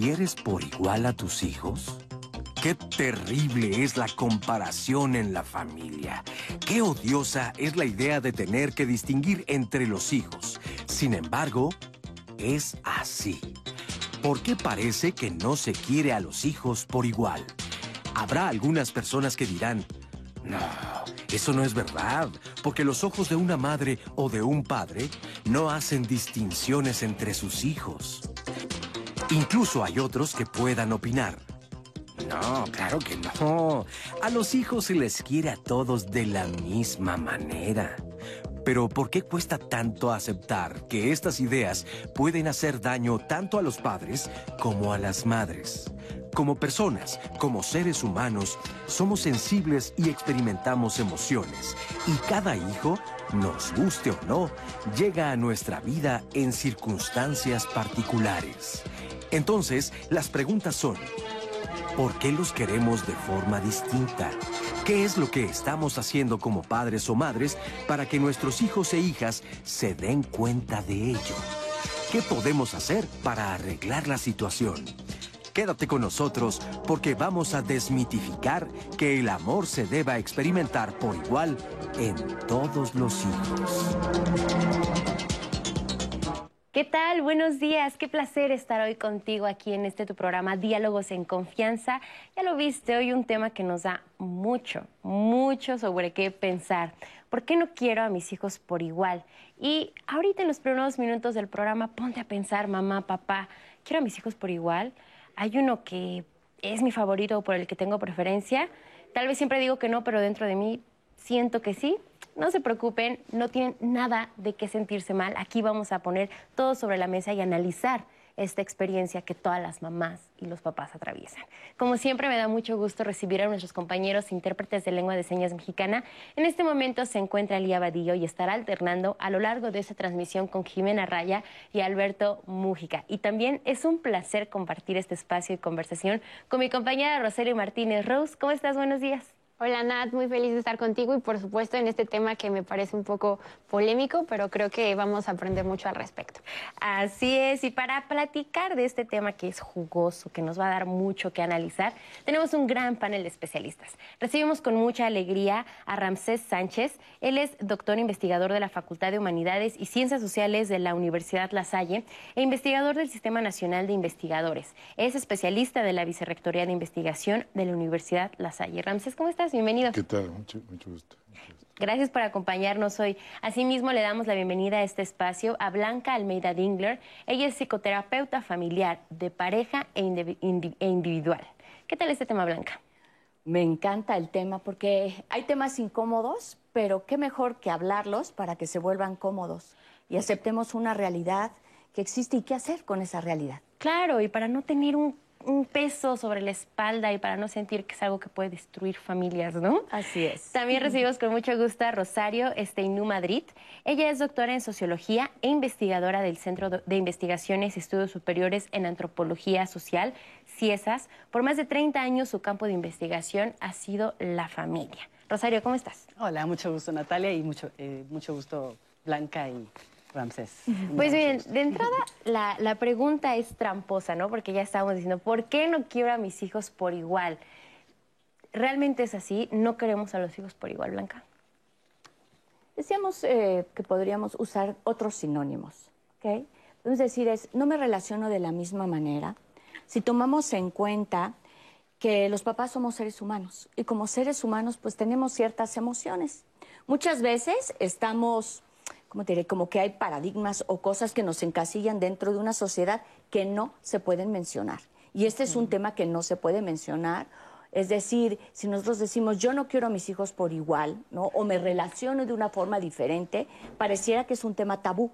¿Quieres por igual a tus hijos? Qué terrible es la comparación en la familia. Qué odiosa es la idea de tener que distinguir entre los hijos. Sin embargo, es así. ¿Por qué parece que no se quiere a los hijos por igual? Habrá algunas personas que dirán, no, eso no es verdad, porque los ojos de una madre o de un padre no hacen distinciones entre sus hijos. Incluso hay otros que puedan opinar. No, claro que no. A los hijos se les quiere a todos de la misma manera. Pero ¿por qué cuesta tanto aceptar que estas ideas pueden hacer daño tanto a los padres como a las madres? Como personas, como seres humanos, somos sensibles y experimentamos emociones. Y cada hijo, nos guste o no, llega a nuestra vida en circunstancias particulares. Entonces, las preguntas son, ¿por qué los queremos de forma distinta? ¿Qué es lo que estamos haciendo como padres o madres para que nuestros hijos e hijas se den cuenta de ello? ¿Qué podemos hacer para arreglar la situación? Quédate con nosotros porque vamos a desmitificar que el amor se deba experimentar por igual en todos los hijos. ¿Qué tal? Buenos días. Qué placer estar hoy contigo aquí en este tu programa Diálogos en Confianza. Ya lo viste, hoy un tema que nos da mucho, mucho sobre qué pensar. ¿Por qué no quiero a mis hijos por igual? Y ahorita en los primeros minutos del programa, ponte a pensar, mamá, papá, ¿quiero a mis hijos por igual? Hay uno que es mi favorito o por el que tengo preferencia. Tal vez siempre digo que no, pero dentro de mí siento que sí. No se preocupen, no tienen nada de qué sentirse mal. Aquí vamos a poner todo sobre la mesa y analizar esta experiencia que todas las mamás y los papás atraviesan. Como siempre, me da mucho gusto recibir a nuestros compañeros intérpretes de lengua de señas mexicana. En este momento se encuentra Elía Badillo y estará alternando a lo largo de esta transmisión con Jimena Raya y Alberto Mújica. Y también es un placer compartir este espacio y conversación con mi compañera Rosario Martínez. Rose, ¿cómo estás? Buenos días. Hola Nat, muy feliz de estar contigo y por supuesto en este tema que me parece un poco polémico, pero creo que vamos a aprender mucho al respecto. Así es, y para platicar de este tema que es jugoso, que nos va a dar mucho que analizar, tenemos un gran panel de especialistas. Recibimos con mucha alegría a Ramsés Sánchez, él es doctor investigador de la Facultad de Humanidades y Ciencias Sociales de la Universidad La Salle e investigador del Sistema Nacional de Investigadores. Es especialista de la Vicerrectoría de Investigación de la Universidad La Salle. Ramsés, ¿cómo estás? Bienvenido. ¿Qué tal? Mucho, mucho gusto. Gracias por acompañarnos hoy. Asimismo, le damos la bienvenida a este espacio a Blanca Almeida Dingler. Ella es psicoterapeuta familiar de pareja e, e individual. ¿Qué tal este tema, Blanca? Me encanta el tema porque hay temas incómodos, pero qué mejor que hablarlos para que se vuelvan cómodos y aceptemos una realidad que existe y qué hacer con esa realidad. Claro, y para no tener un un peso sobre la espalda y para no sentir que es algo que puede destruir familias, ¿no? Así es. También recibimos con mucho gusto a Rosario Esteinú Madrid. Ella es doctora en Sociología e investigadora del Centro de Investigaciones y Estudios Superiores en Antropología Social, CIESAS. Por más de 30 años su campo de investigación ha sido la familia. Rosario, ¿cómo estás? Hola, mucho gusto Natalia y mucho, eh, mucho gusto Blanca y Ramsés. Pues bien, de entrada la, pregunta es tramposa, ¿no? Porque ya estábamos diciendo, ¿por qué no quiero a mis hijos por igual? ¿Realmente es así? ¿No queremos a los hijos por igual, Blanca? Decíamos eh, que podríamos usar otros sinónimos, ¿ok? Podemos decir es, no me relaciono de la misma manera. Si tomamos en cuenta que los papás somos seres humanos y como seres humanos pues tenemos ciertas emociones. Muchas veces estamos ¿cómo te diré? Como que hay paradigmas o cosas que nos encasillan dentro de una sociedad que no se pueden mencionar. Y este es un tema que no se puede mencionar. Es decir, si nosotros decimos yo no quiero a mis hijos por igual, ¿no? O me relaciono de una forma diferente, pareciera que es un tema tabú.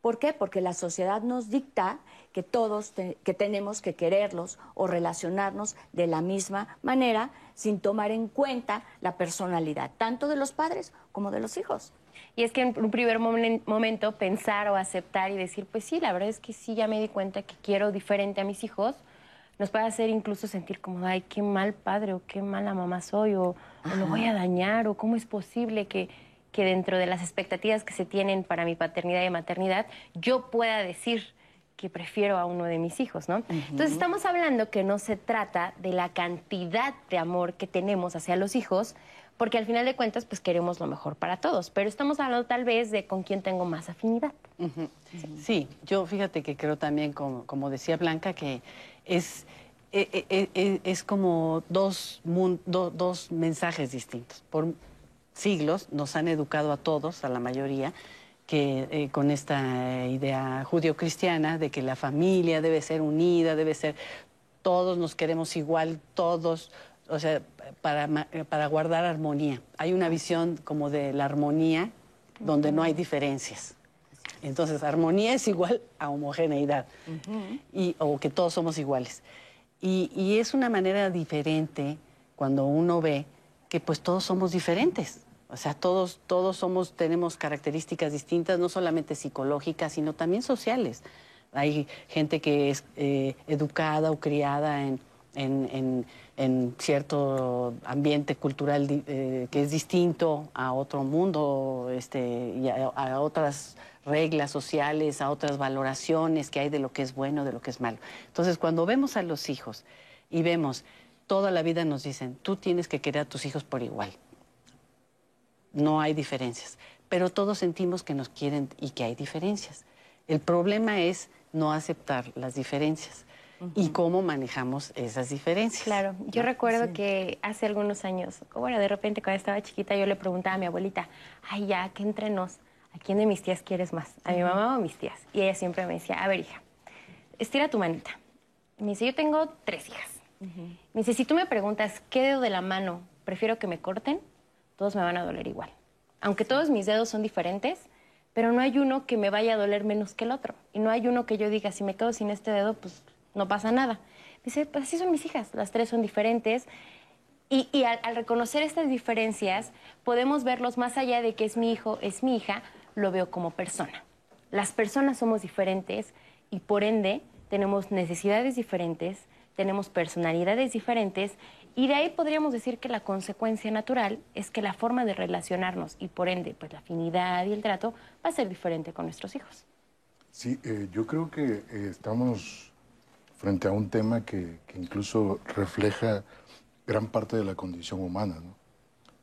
¿Por qué? Porque la sociedad nos dicta que todos que tenemos que quererlos o relacionarnos de la misma manera sin tomar en cuenta la personalidad tanto de los padres como de los hijos. Y es que en un primer momento pensar o aceptar y decir, pues sí, la verdad es que sí, ya me di cuenta que quiero diferente a mis hijos, nos puede hacer incluso sentir como, ay, qué mal padre o qué mala mamá soy o, o lo voy a dañar o cómo es posible que que dentro de las expectativas que se tienen para mi paternidad y maternidad, yo pueda decir que prefiero a uno de mis hijos, ¿no? Entonces estamos hablando que no se trata de la cantidad de amor que tenemos hacia los hijos, porque al final de cuentas pues queremos lo mejor para todos, pero estamos hablando tal vez de con quién tengo más afinidad. Sí, yo fíjate que creo también, como, decía Blanca, que es, e, e, e, es, como dos, dos mensajes distintos. Por, siglos nos han educado a todos, a la mayoría, que eh, con esta idea judio-cristiana de que la familia debe ser unida, debe ser todos nos queremos igual, todos, o sea, para, para guardar armonía. Hay una visión como de la armonía donde no hay diferencias. Entonces, armonía es igual a homogeneidad, y, o que todos somos iguales. Y, y es una manera diferente cuando uno ve que pues todos somos diferentes. O sea, todos, todos somos, tenemos características distintas, no solamente psicológicas, sino también sociales. Hay gente que es eh, educada o criada en, cierto ambiente cultural eh, que es distinto a otro mundo este, y a, otras reglas sociales, a otras valoraciones que hay de lo que es bueno, de lo que es malo. Entonces, cuando vemos a los hijos y vemos toda la vida nos dicen, tú tienes que querer a tus hijos por igual. No hay diferencias, pero todos sentimos que nos quieren y que hay diferencias. El problema es no aceptar las diferencias y cómo manejamos esas diferencias. Claro, yo recuerdo que hace algunos años, bueno, de repente cuando estaba chiquita yo le preguntaba a mi abuelita, ay ya, ¿qué entre nos? ¿A quién de mis tías quieres más? ¿A mi mamá o a mis tías? Y ella siempre me decía, a ver hija, estira tu manita. Me dice, yo tengo tres hijas. Me dice, si tú me preguntas qué dedo de la mano prefiero que me corten, todos me van a doler igual. Aunque todos mis dedos son diferentes, pero no hay uno que me vaya a doler menos que el otro. Y no hay uno que yo diga, si me quedo sin este dedo, pues no pasa nada. Dice, pues así son mis hijas, las tres son diferentes. Y, al, al, reconocer estas diferencias, podemos verlos más allá de que es mi hijo, es mi hija, lo veo como persona. Las personas somos diferentes y por ende tenemos necesidades diferentes, tenemos personalidades diferentes y de ahí podríamos decir que la consecuencia natural es que la forma de relacionarnos y por ende pues la afinidad y el trato va a ser diferente con nuestros hijos. Sí, eh, yo creo que eh, estamos frente a un tema que, incluso refleja gran parte de la condición humana, ¿no?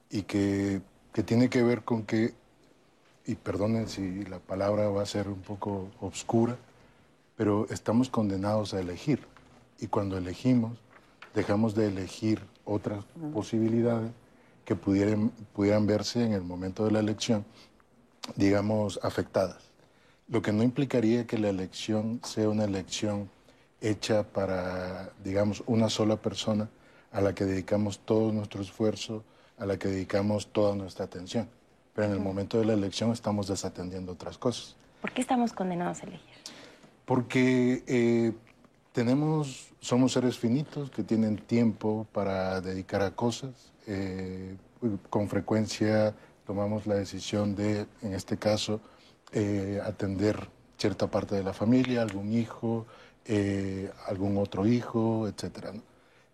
Y que, que tiene que ver con que, y perdonen si la palabra va a ser un poco obscura, pero estamos condenados a elegir. Y cuando elegimos, dejamos de elegir otras posibilidades que pudieran, pudieran verse en el momento de la elección, digamos, afectadas. Lo que no implicaría que la elección sea una elección hecha para, digamos, una sola persona a la que dedicamos todo nuestro esfuerzo, a la que dedicamos toda nuestra atención. Pero en el momento de la elección estamos desatendiendo otras cosas. ¿Por qué estamos condenados a elegir? Porque eh, tenemos, somos seres finitos que tienen tiempo para dedicar a cosas. Eh, con frecuencia tomamos la decisión de, en este caso, eh, atender cierta parte de la familia, algún hijo, eh, algún otro hijo, etc.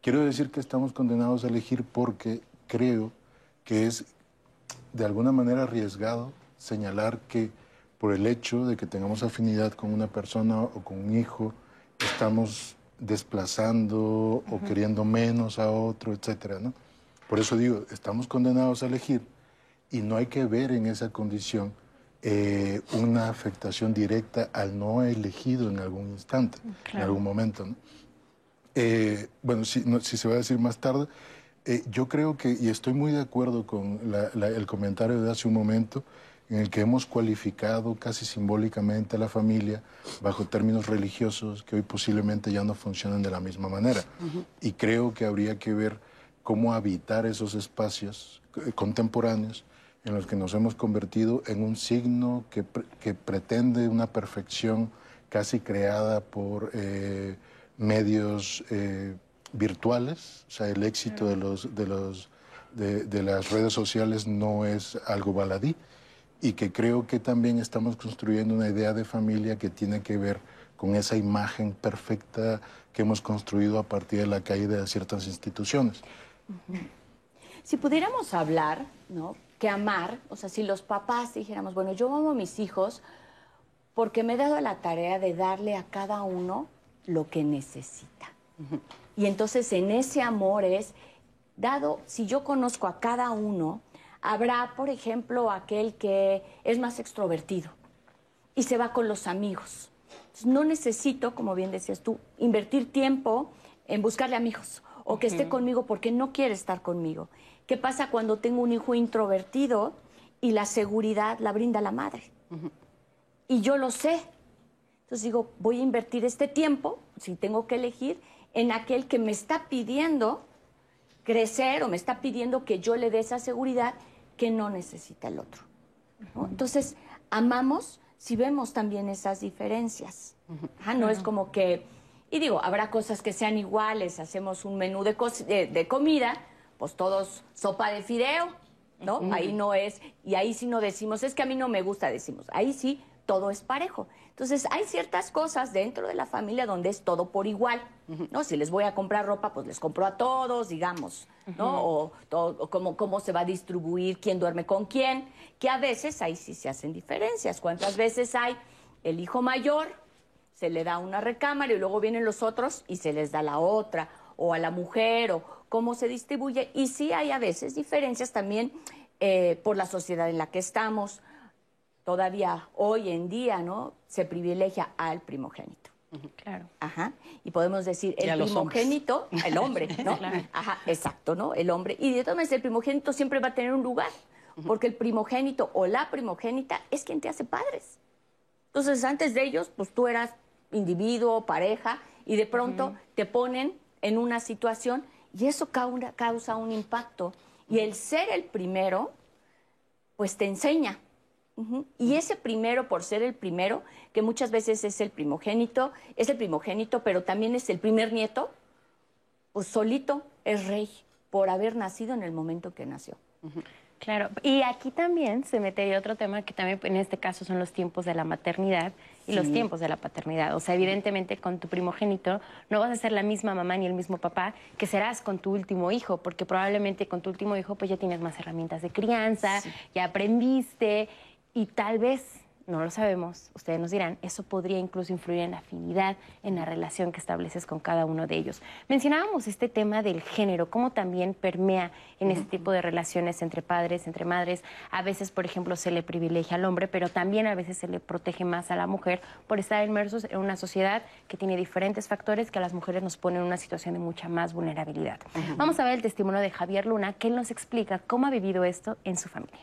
Quiero decir que estamos condenados a elegir porque creo que es de alguna manera arriesgado señalar que por el hecho de que tengamos afinidad con una persona o con un hijo, estamos desplazando o queriendo menos a otro, etcétera, ¿no? Por eso digo, estamos condenados a elegir y no hay que ver en esa condición eh, una afectación directa al no elegido en algún instante, en algún momento. ¿no? Eh, bueno, si, si, se va a decir más tarde, eh, yo creo que, y estoy muy de acuerdo con el comentario de hace un momento, en el que hemos cualificado casi simbólicamente a la familia bajo términos religiosos que hoy posiblemente ya no funcionan de la misma manera. Y creo que habría que ver cómo habitar esos espacios eh, contemporáneos en los que nos hemos convertido en un signo que, que pretende una perfección casi creada por eh, medios eh, virtuales. O sea, el éxito de, los, de, los, de, las redes sociales no es algo baladí y que creo que también estamos construyendo una idea de familia que tiene que ver con esa imagen perfecta que hemos construido a partir de la caída de ciertas instituciones. Si pudiéramos hablar, ¿no? Que amar, o sea, si los papás dijéramos, bueno, yo amo a mis hijos porque me he dado la tarea de darle a cada uno lo que necesita. Y entonces en ese amor es, dado, si yo conozco a cada uno, habrá, por ejemplo, aquel que es más extrovertido y se va con los amigos. no necesito, como bien decías tú, invertir tiempo en buscarle amigos o que esté conmigo porque no quiere estar conmigo. ¿Qué pasa cuando tengo un hijo introvertido y la seguridad la brinda la madre? Y yo lo sé. Entonces digo, voy a invertir este tiempo, si tengo que elegir, en aquel que me está pidiendo crecer o me está pidiendo que yo le dé esa seguridad que no necesita el otro. Entonces, amamos si vemos también esas diferencias. no es como que, y digo, habrá cosas que sean iguales, hacemos un menú de, de, comida, pues todos sopa de fideo, ¿no? Ahí no es, y ahí sí no decimos, es que a mí no me gusta, decimos, ahí sí todo es parejo. Entonces, hay ciertas cosas dentro de la familia donde es todo por igual, ¿no? Si les voy a comprar ropa, pues les compro a todos, digamos, ¿no? O, todo, cómo, cómo se va a distribuir, quién duerme con quién, que a veces ahí sí se hacen diferencias. ¿Cuántas veces hay el hijo mayor, se le da una recámara y luego vienen los otros y se les da la otra, o a la mujer, o cómo se distribuye? Y sí hay a veces diferencias también eh, por la sociedad en la que estamos todavía hoy en día, ¿no? Se privilegia al primogénito. Claro. Ajá. Y podemos decir, el primogénito, el hombre, ¿no? Ajá, exacto, ¿no? El hombre. Y de todas maneras, el primogénito siempre va a tener un lugar, porque el primogénito o la primogénita es quien te hace padres. Entonces, antes de ellos, pues tú eras individuo, pareja, y de pronto te ponen en una situación y eso causa un impacto. Y el ser el primero, pues te enseña y ese primero, por ser el primero, que muchas veces es el primogénito, es el primogénito, pero también es el primer nieto, pues solito es rey por haber nacido en el momento que nació. Claro, y aquí también se mete otro tema que también en este caso son los tiempos de la maternidad y los tiempos de la paternidad. O sea, evidentemente con tu primogénito no vas a ser la misma mamá ni el mismo papá que serás con tu último hijo, porque probablemente con tu último hijo pues ya tienes más herramientas de crianza, ya aprendiste y tal vez, no lo sabemos, ustedes nos dirán, eso podría incluso influir en la afinidad, en la relación que estableces con cada uno de ellos. Mencionábamos este tema del género, cómo también permea en este tipo de relaciones entre padres, entre madres. A veces, por ejemplo, se le privilegia al hombre, pero también a veces se le protege más a la mujer por estar inmersos en una sociedad que tiene diferentes factores que a las mujeres nos ponen en una situación de mucha más vulnerabilidad. Vamos a ver el testimonio de Javier Luna, que él nos explica cómo ha vivido esto en su familia.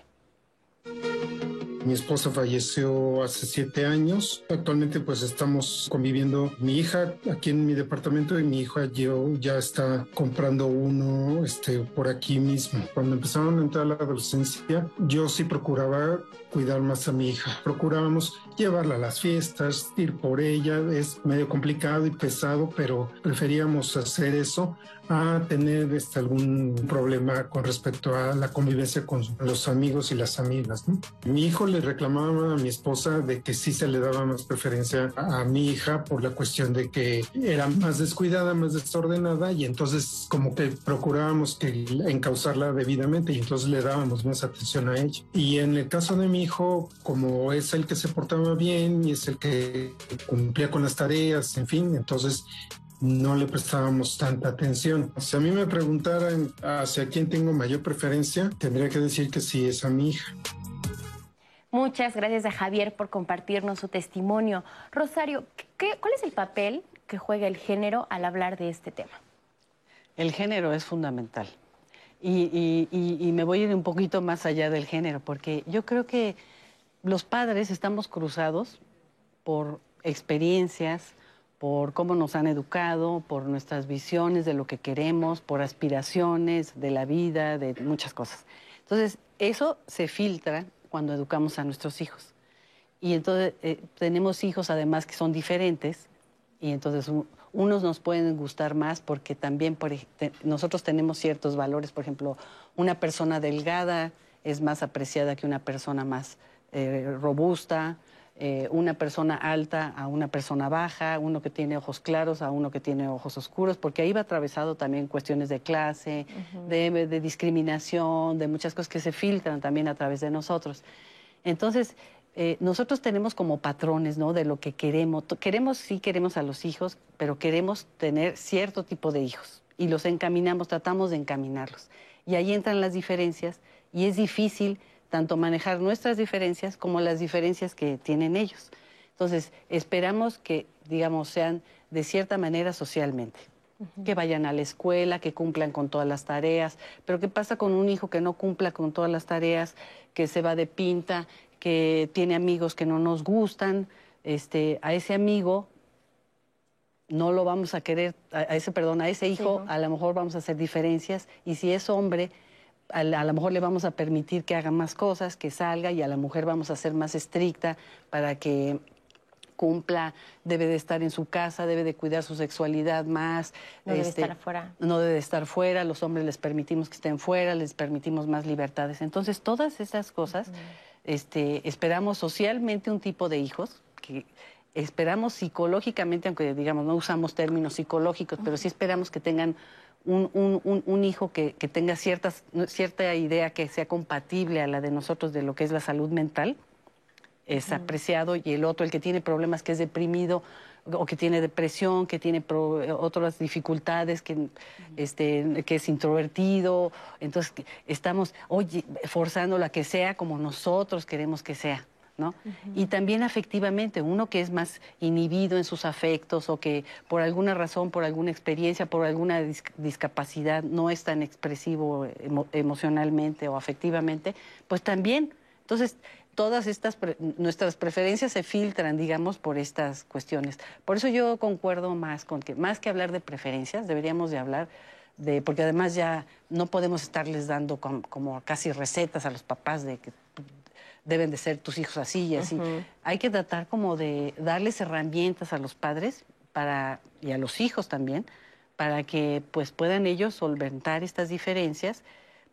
Mi esposa falleció hace siete años. Actualmente pues estamos conviviendo mi hija aquí en mi departamento y mi hija yo ya está comprando uno este, por aquí mismo. Cuando empezaron a entrar a la adolescencia, yo sí procuraba cuidar más a mi hija. Procurábamos llevarla a las fiestas, ir por ella. Es medio complicado y pesado, pero preferíamos hacer eso a tener este, algún problema con respecto a la convivencia con los amigos y las amigas. Mi hijo le reclamaba a mi esposa de que sí se le daba más preferencia a, mi hija por la cuestión de que era más descuidada, más desordenada y entonces como que procurábamos que encauzarla debidamente y entonces le dábamos más atención a ella. Y en el caso de mi hijo, como es el que se portaba bien y es el que cumplía con las tareas, en fin, entonces no le prestábamos tanta atención. Si a mí me preguntaran hacia quién tengo mayor preferencia, tendría que decir que sí es a mi hija. Muchas gracias a Javier por compartirnos su testimonio. Rosario, ¿cuál es el papel que juega el género al hablar de este tema? El género es fundamental. Y, y, me voy a ir un poquito más allá del género, porque yo creo que los padres estamos cruzados por experiencias, por cómo nos han educado, por nuestras visiones de lo que queremos, por aspiraciones de la vida, de muchas cosas. Entonces, eso se filtra cuando educamos a nuestros hijos. Y entonces eh, tenemos hijos además que son diferentes y entonces unos nos pueden gustar más porque también nosotros tenemos ciertos valores. Por ejemplo, una persona delgada es más apreciada que una persona más eh, robusta. Eh, una persona alta a una persona baja, uno que tiene ojos claros a uno que tiene ojos oscuros, porque ahí va atravesado también cuestiones de clase, de, discriminación, de muchas cosas que se filtran también a través de nosotros. Entonces, eh, nosotros tenemos como patrones, ¿no? De lo que queremos. Queremos, sí queremos a los hijos, pero queremos tener cierto tipo de hijos y los encaminamos, tratamos de encaminarlos. Y ahí entran las diferencias y es difícil tanto manejar nuestras diferencias como las diferencias que tienen ellos. Entonces, esperamos que, digamos, sean de cierta manera socialmente, que vayan a la escuela, que cumplan con todas las tareas, pero ¿qué pasa con un hijo que no cumpla con todas las tareas, que se va de pinta, que tiene amigos que no nos gustan? Este, a ese amigo no lo vamos a querer, a ese, perdón, a ese hijo a lo mejor vamos a hacer diferencias. Y si es hombre, a lo mejor le vamos a permitir que haga más cosas, que salga y a la mujer vamos a ser más estricta para que cumpla, debe de estar en su casa, debe de cuidar su sexualidad más. No debe este, estar fuera. No debe estar fuera, los hombres les permitimos que estén fuera, les permitimos más libertades. Entonces, todas esas cosas, este, esperamos socialmente un tipo de hijos que esperamos psicológicamente, aunque digamos no usamos términos psicológicos, pero sí esperamos que tengan un, hijo que, tenga ciertas, cierta idea que sea compatible a la de nosotros de lo que es la salud mental, es apreciado, y el otro, el que tiene problemas, que es deprimido o que tiene depresión, que tiene otras dificultades, que, este, que es introvertido, entonces estamos, oye, forzando a que sea como nosotros queremos que sea. Y también afectivamente, uno que es más inhibido en sus afectos o que por alguna razón, por alguna experiencia, por alguna discapacidad no es tan expresivo emocionalmente o afectivamente, pues también. Entonces, todas estas, nuestras preferencias se filtran, digamos, por estas cuestiones. Por eso yo concuerdo más con que, más que hablar de preferencias, deberíamos de hablar de, porque además ya no podemos estarles dando como casi recetas a los papás de que deben de ser tus hijos así y así. Hay que tratar como de darles herramientas a los padres para, y a los hijos también para que pues puedan ellos solventar estas diferencias,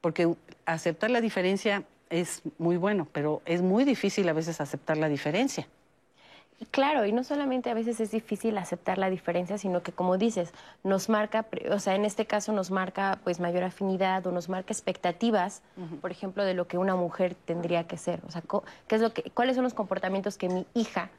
porque aceptar la diferencia es muy bueno, pero es muy difícil a veces aceptar la diferencia. Claro, y no solamente a veces es difícil aceptar la diferencia, sino que como dices, nos marca, o sea, en este caso nos marca pues mayor afinidad o nos marca expectativas, por ejemplo, de lo que una mujer tendría que ser, o sea, ¿qué es lo que, cuáles son los comportamientos que mi hija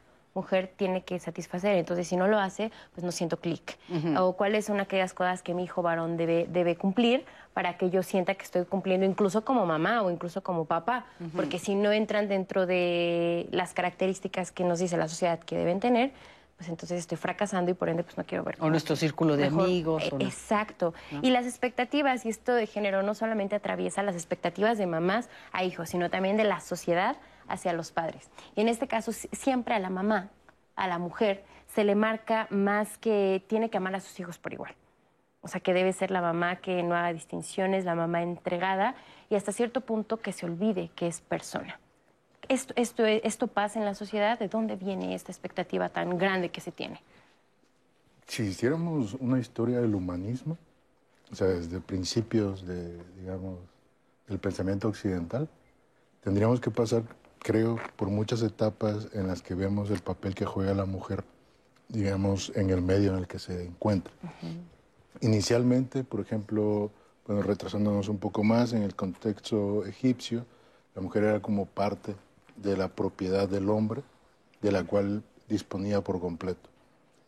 mujer tiene que satisfacer. Entonces, si no lo hace, pues no siento clic. O cuáles son aquellas cosas que mi hijo varón debe, debe cumplir para que yo sienta que estoy cumpliendo incluso como mamá o incluso como papá. Porque si no entran dentro de las características que nos dice la sociedad que deben tener, pues entonces estoy fracasando y por ende pues no quiero ver. O nuestro círculo de amigos. Exacto. Y las expectativas, y esto de género no solamente atraviesa las expectativas de mamás a hijos, sino también de la sociedad hacia los padres. Y en este caso, siempre a la mamá, a la mujer, se le marca más que tiene que amar a sus hijos por igual. O sea, que debe ser la mamá que no haga distinciones, la mamá entregada y hasta cierto punto que se olvide que es persona. Esto, esto, esto pasa en la sociedad, ¿de dónde viene esta expectativa tan grande que se tiene? Si hiciéramos una historia del humanismo, o sea, desde principios de, digamos, del pensamiento occidental, tendríamos que pasar creo, por muchas etapas en las que vemos el papel que juega la mujer, digamos, en el medio en el que se encuentra. Inicialmente, por ejemplo, bueno, retrasándonos un poco más en el contexto egipcio, la mujer era como parte de la propiedad del hombre, de la cual disponía por completo.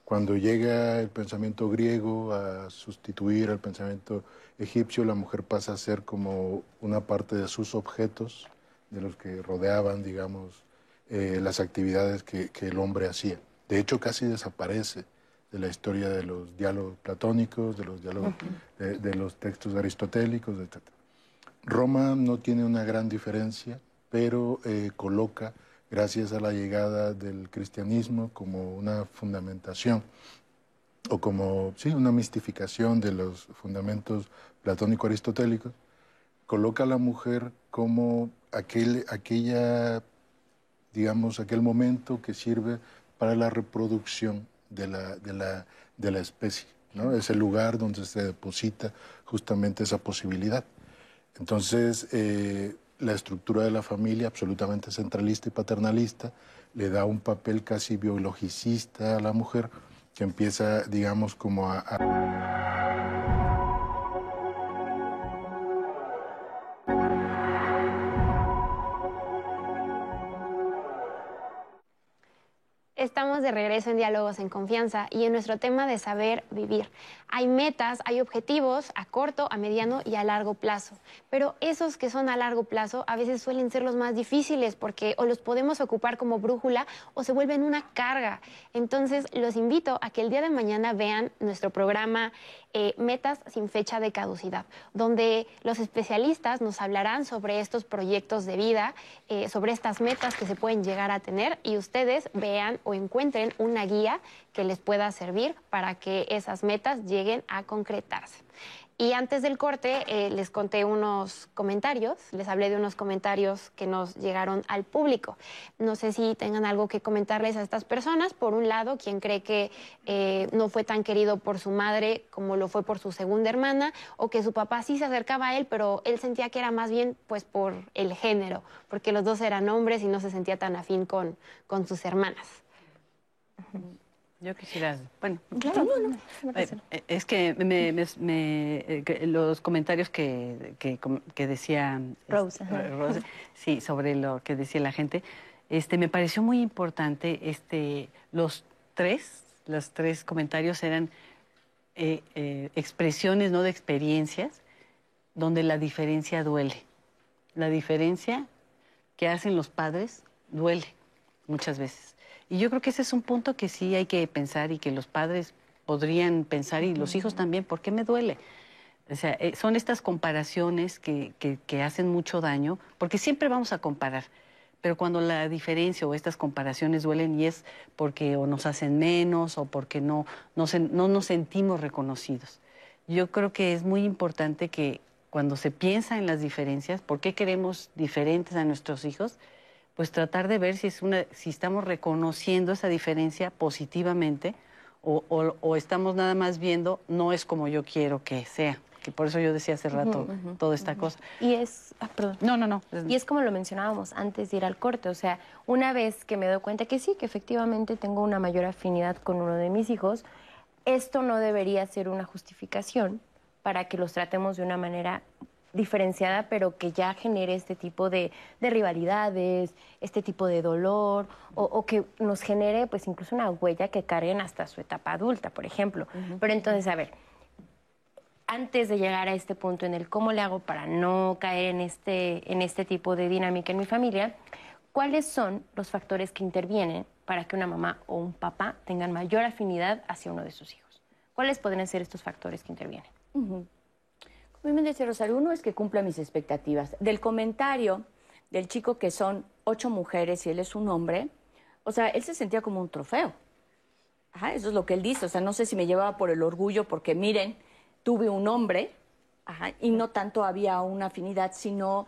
Cuando llega el pensamiento griego a sustituir al pensamiento egipcio, la mujer pasa a ser como una parte de sus objetos, de los que rodeaban, digamos, eh, las actividades que, el hombre hacía. De hecho, casi desaparece de la historia de los diálogos platónicos, de los diálogos, de, los textos aristotélicos, etc. Roma no tiene una gran diferencia, pero eh, coloca, gracias a la llegada del cristianismo, como una fundamentación o como, sí, una mistificación de los fundamentos platónico-aristotélicos, coloca a la mujer como aquel, aquella, digamos, aquel momento que sirve para la reproducción de la, de la, de la especie, ¿no? Es el lugar donde se deposita justamente esa posibilidad. Entonces, eh, la estructura de la familia, absolutamente centralista y paternalista, le da un papel casi biologicista a la mujer, que empieza, digamos, como a... De regreso en Diálogos en Confianza y en nuestro tema de saber vivir. Hay metas, hay objetivos a corto, a mediano y a largo plazo, pero esos que son a largo plazo a veces suelen ser los más difíciles porque o los podemos ocupar como brújula o se vuelven una carga. Entonces los invito a que el día de mañana vean nuestro programa eh, Metas sin fecha de caducidad, donde los especialistas nos hablarán sobre estos proyectos de vida, eh, sobre estas metas que se pueden llegar a tener y ustedes vean o encuentren una guía que les pueda servir para que esas metas lleguen a concretarse. Y antes del corte eh, les conté unos comentarios, les hablé de unos comentarios que nos llegaron al público. No sé si tengan algo que comentarles a estas personas. Por un lado, quien cree que eh, no fue tan querido por su madre como lo fue por su segunda hermana, o que su papá sí se acercaba a él, pero él sentía que era más bien pues por el género, porque los dos eran hombres y no se sentía tan afín con, con sus hermanas. Yo quisiera, bueno, Claro, no, no, no eh, es que me, me- me- eh, los comentarios que, que, decía Rose, este. Rose, sí, sobre lo que decía la gente, este, me pareció muy importante, este, los tres, los tres comentarios eran eh, eh, expresiones, no de experiencias, donde la diferencia duele. La diferencia que hacen los padres duele muchas veces. Y yo creo que ese es un punto que sí hay que pensar y que los padres podrían pensar y los hijos también, ¿por qué me duele? O sea, eh, son estas comparaciones que, que- que hacen mucho daño, porque siempre vamos a comparar, pero cuando la diferencia o estas comparaciones duelen y es porque o nos hacen menos o porque no, no, se- no nos sentimos reconocidos. Yo creo que es muy importante que cuando se piensa en las diferencias, ¿por qué queremos diferentes a nuestros hijos? Pues tratar de ver si, es una, si estamos reconociendo esa diferencia positivamente o, o- o estamos nada más viendo no es como yo quiero que sea. Que por eso yo decía hace rato toda esta cosa. Y es, ah, perdón. No, no, no. Y es como lo mencionábamos antes de ir al corte, o sea, una vez que me doy cuenta que sí, que efectivamente tengo una mayor afinidad con uno de mis hijos, esto no debería ser una justificación para que los tratemos de una manera diferenciada, pero que ya genere este tipo de, de rivalidades, este tipo de dolor, o, o que nos genere pues incluso una huella que carguen hasta su etapa adulta, por ejemplo. Pero entonces, a ver, antes de llegar a este punto en el cómo le hago para no caer en este, en este tipo de dinámica en mi familia, ¿cuáles son los factores que intervienen para que una mamá o un papá tengan mayor afinidad hacia uno de sus hijos? ¿Cuáles pueden ser estos factores que intervienen? Bien decía Rosario, uno es que cumpla mis expectativas. Del comentario del chico que son ocho mujeres y él es un hombre, o sea, él se sentía como un trofeo. Ajá, eso es lo que él dice. O sea, no sé si me llevaba por el orgullo, porque miren, tuve un hombre, ajá, y no tanto había una afinidad, sino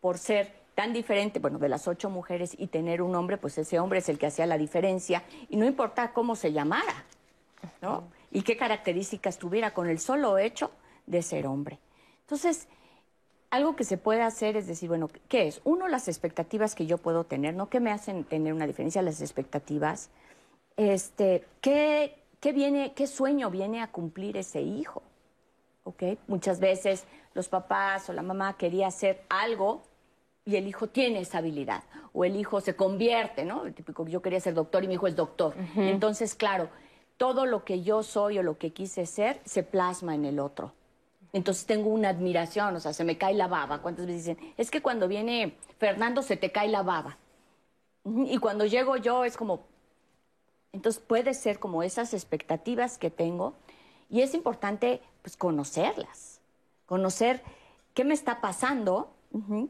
por ser tan diferente, bueno, de las ocho mujeres y tener un hombre, pues ese hombre es el que hacía la diferencia, y no importa cómo se llamara, ¿no? Y qué características tuviera con el solo hecho de ser hombre. Entonces, algo que se puede hacer es decir, bueno, ¿qué es? Uno, las expectativas que yo puedo tener, ¿no? ¿Qué me hacen tener una diferencia? Las expectativas. Este, ¿qué, qué viene, qué sueño viene a cumplir ese hijo? ¿Ok? Muchas veces los papás o la mamá quería hacer algo y el hijo tiene esa habilidad. O el hijo se convierte, ¿no? El típico, yo quería ser doctor y mi hijo es doctor. Entonces, claro, todo lo que yo soy o lo que quise ser se plasma en el otro. Entonces tengo una admiración, o sea, se me cae la baba. ¿Cuántas veces dicen? Es que cuando viene Fernando se te cae la baba. Y cuando llego yo es como... Entonces puede ser como esas expectativas que tengo y es importante pues conocerlas, conocer qué me está pasando ujú,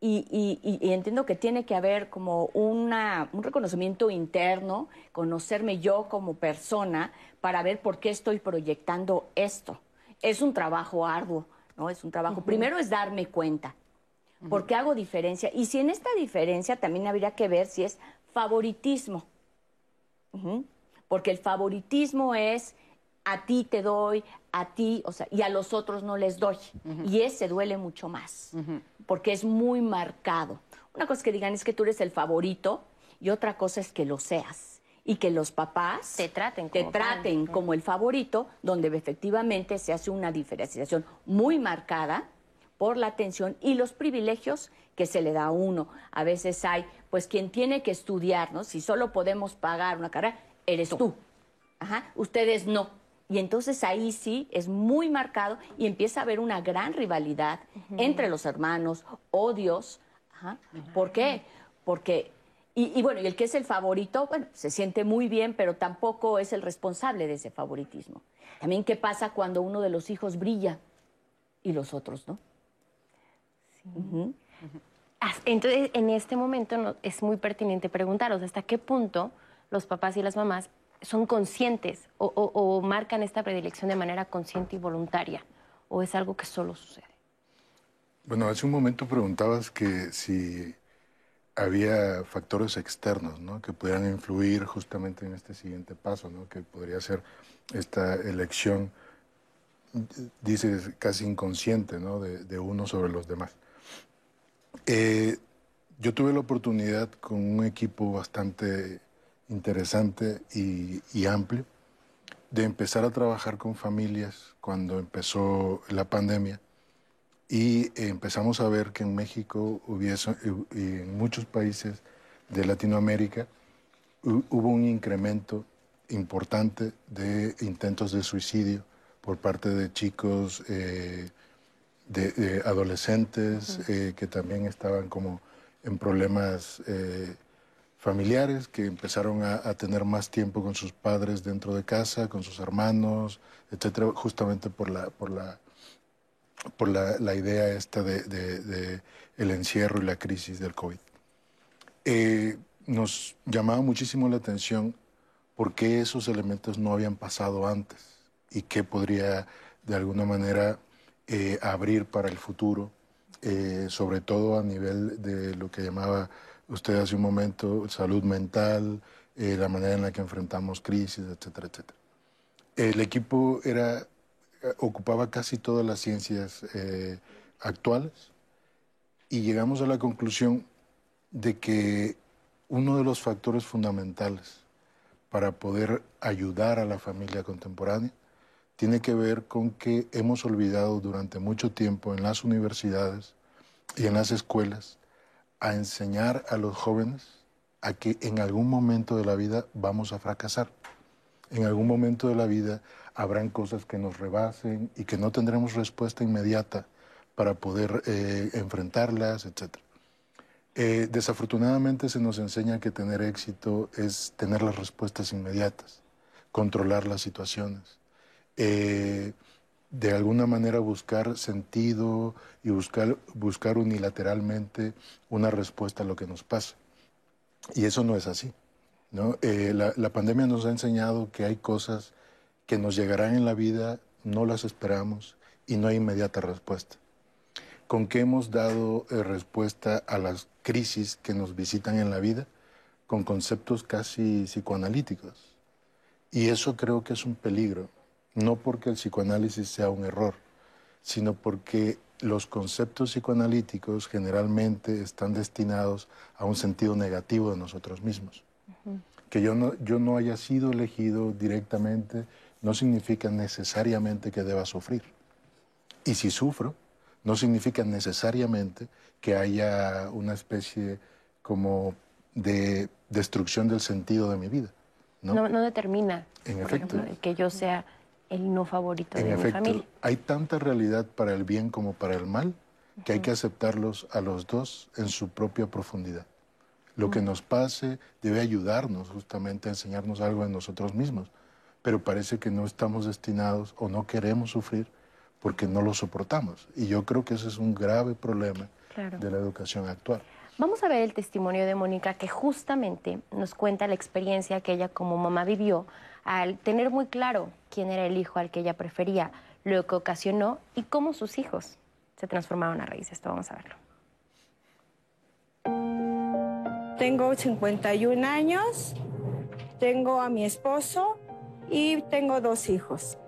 y, y, entiendo que tiene que haber como una, un reconocimiento interno, conocerme yo como persona para ver por qué estoy proyectando esto. Es un trabajo arduo, ¿no? Es un trabajo. Primero es darme cuenta, por qué hago diferencia. Y si en esta diferencia también habría que ver si es favoritismo. Porque el favoritismo es a ti te doy, a ti, o sea, y a los otros no les doy. Y ese duele mucho más, porque es muy marcado. Una cosa es que digan es que tú eres el favorito y otra cosa es que lo seas y que los papás te traten como, te traten como el favorito, donde efectivamente se hace una diferenciación muy marcada por la atención y los privilegios que se le da a uno. A veces hay, pues quien tiene que estudiar, ¿no? Si solo podemos pagar una carrera, eres tú. Ajá. Ustedes no y entonces ahí sí es muy marcado y empieza a haber una gran rivalidad entre los hermanos, odios. ¿Por qué? Porque, y, bueno, y el que es el favorito, bueno, se siente muy bien, pero tampoco es el responsable de ese favoritismo. También, ¿qué pasa cuando uno de los hijos brilla y los otros no? Entonces, en este momento es muy pertinente preguntaros hasta qué punto los papás y las mamás son conscientes o, marcan esta predilección de manera consciente y voluntaria? ¿O es algo que solo sucede? Bueno, hace un momento preguntabas que si había factores externos ¿no? que pudieran influir justamente en este siguiente paso, ¿no? que podría ser esta elección, dices, casi inconsciente ¿no? de, uno sobre los demás. Eh, yo tuve la oportunidad con un equipo bastante interesante y, amplio de empezar a trabajar con familias cuando empezó la pandemia y empezamos a ver que en México hubiese, y en muchos países de Latinoamérica hubo un incremento importante de intentos de suicidio por parte de chicos, eh, de, adolescentes eh, que también estaban como en problemas eh, familiares que empezaron a, tener más tiempo con sus padres dentro de casa, con sus hermanos, etcétera, justamente por la, por la, por la, idea esta de, el encierro y la crisis del COVID. Eh, nos llamaba muchísimo la atención por qué esos elementos no habían pasado antes y qué podría de alguna manera eh, abrir para el futuro, eh, sobre todo a nivel de lo que llamaba usted hace un momento, salud mental, eh, la manera en la que enfrentamos crisis, etcétera, etcétera. El equipo era, ocupaba casi todas las ciencias eh, actuales y llegamos a la conclusión de que uno de los factores fundamentales para poder ayudar a la familia contemporánea tiene que ver con que hemos olvidado durante mucho tiempo en las universidades y en las escuelas a enseñar a los jóvenes a que en algún momento de la vida vamos a fracasar. En algún momento de la vida habrán cosas que nos rebasen y que no tendremos respuesta inmediata para poder eh, enfrentarlas, etc. Eh, desafortunadamente se nos enseña que tener éxito es tener las respuestas inmediatas, controlar las situaciones. Eh, de alguna manera buscar sentido y buscar, buscar unilateralmente una respuesta a lo que nos pasa. Y eso no es así. Eh, la, la, pandemia nos ha enseñado que hay cosas que nos llegarán en la vida, no las esperamos y no hay inmediata respuesta. ¿Con qué hemos dado eh, respuesta a las crisis que nos visitan en la vida? Con conceptos casi psicoanalíticos. Y eso creo que es un peligro no porque el psicoanálisis sea un error, sino porque los conceptos psicoanalíticos generalmente están destinados a un sentido negativo de nosotros mismos. Que yo no, yo no haya sido elegido directamente no significa necesariamente que deba sufrir. Y si sufro, no significa necesariamente que haya una especie como de destrucción del sentido de mi vida. No, no, determina, en efecto. que yo sea el no favorito de mi familia. Hay tanta realidad para el bien como para el mal que hay que aceptarlos a los dos en su propia profundidad. Lo que nos pase debe ayudarnos justamente a enseñarnos algo de nosotros mismos, pero parece que no estamos destinados o no queremos sufrir porque no lo soportamos. Y yo creo que ese es un grave problema Claro. de la educación actual. Vamos a ver el testimonio de Mónica que justamente nos cuenta la experiencia que ella como mamá vivió al tener muy claro quién era el hijo al que ella prefería, lo que ocasionó y cómo sus hijos se transformaron a raíz de esto. Vamos a verlo. Tengo 51 años, tengo a mi esposo y tengo dos hijos.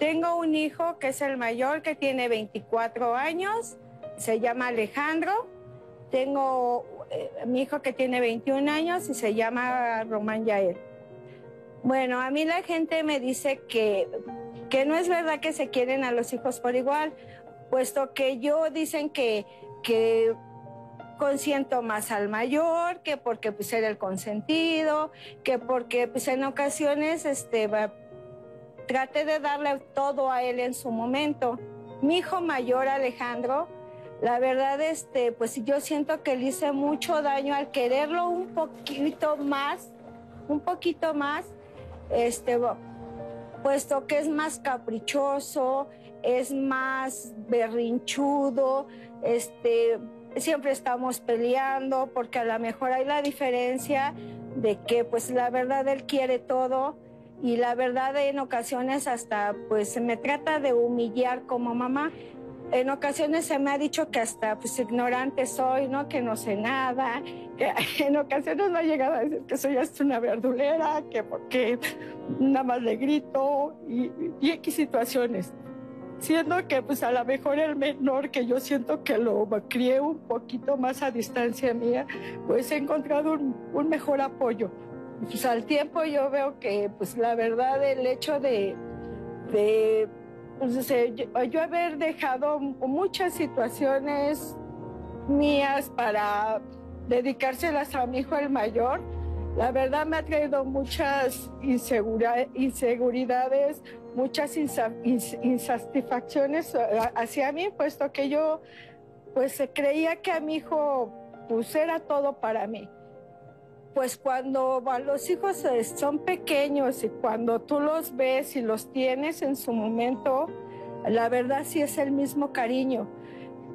Tengo un hijo que es el mayor, que tiene 24 años, se llama Alejandro. Tengo eh, mi hijo que tiene 21 años y se llama Román Yael. Bueno, a mí la gente me dice que, que no es verdad que se quieren a los hijos por igual, puesto que yo dicen que, que consiento más al mayor, que porque pues era el consentido, que porque pues en ocasiones este traté de darle todo a él en su momento. Mi hijo mayor Alejandro, la verdad este pues yo siento que le hice mucho daño al quererlo un poquito más, un poquito más, este puesto que es más caprichoso, es más berrinchudo, este, siempre estamos peleando porque a lo mejor hay la diferencia de que pues la verdad él quiere todo y la verdad en ocasiones hasta pues me trata de humillar como mamá. En ocasiones se me ha dicho que hasta pues ignorante soy, ¿no? Que no sé nada. Que en ocasiones me ha llegado a decir que soy hasta una verdulera, que porque nada más le grito y, y X situaciones. Siendo que pues a lo mejor el menor que yo siento que lo crié un poquito más a distancia mía, pues he encontrado un, mejor apoyo. Pues al tiempo yo veo que pues la verdad el hecho de, de pues, yo haber dejado muchas situaciones mías para dedicárselas a mi hijo el mayor, la verdad me ha traído muchas insegura- inseguridades, muchas insa- ins- insatisfacciones eh, hacia mí, puesto que yo pues creía que a mi hijo pues era todo para mí. Pues cuando los hijos eh, son pequeños y cuando tú los ves y los tienes en su momento, la verdad sí es el mismo cariño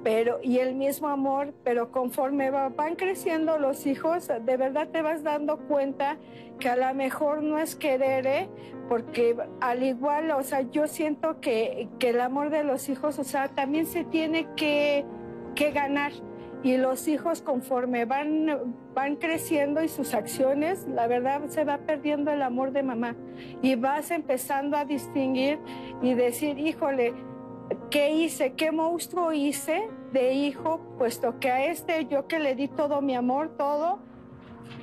pero y el mismo amor, pero conforme va- van creciendo los hijos, de verdad te vas dando cuenta que a lo mejor no es querer, ¿eh? porque al igual, o sea, yo siento que, que el amor de los hijos, o sea, también se tiene que, que ganar. Y los hijos conforme van, van creciendo y sus acciones, la verdad se va perdiendo el amor de mamá. Y vas empezando a distinguir y decir, híjole, ¿qué hice? ¿Qué monstruo hice de hijo? Puesto que a este yo que le di todo mi amor, todo,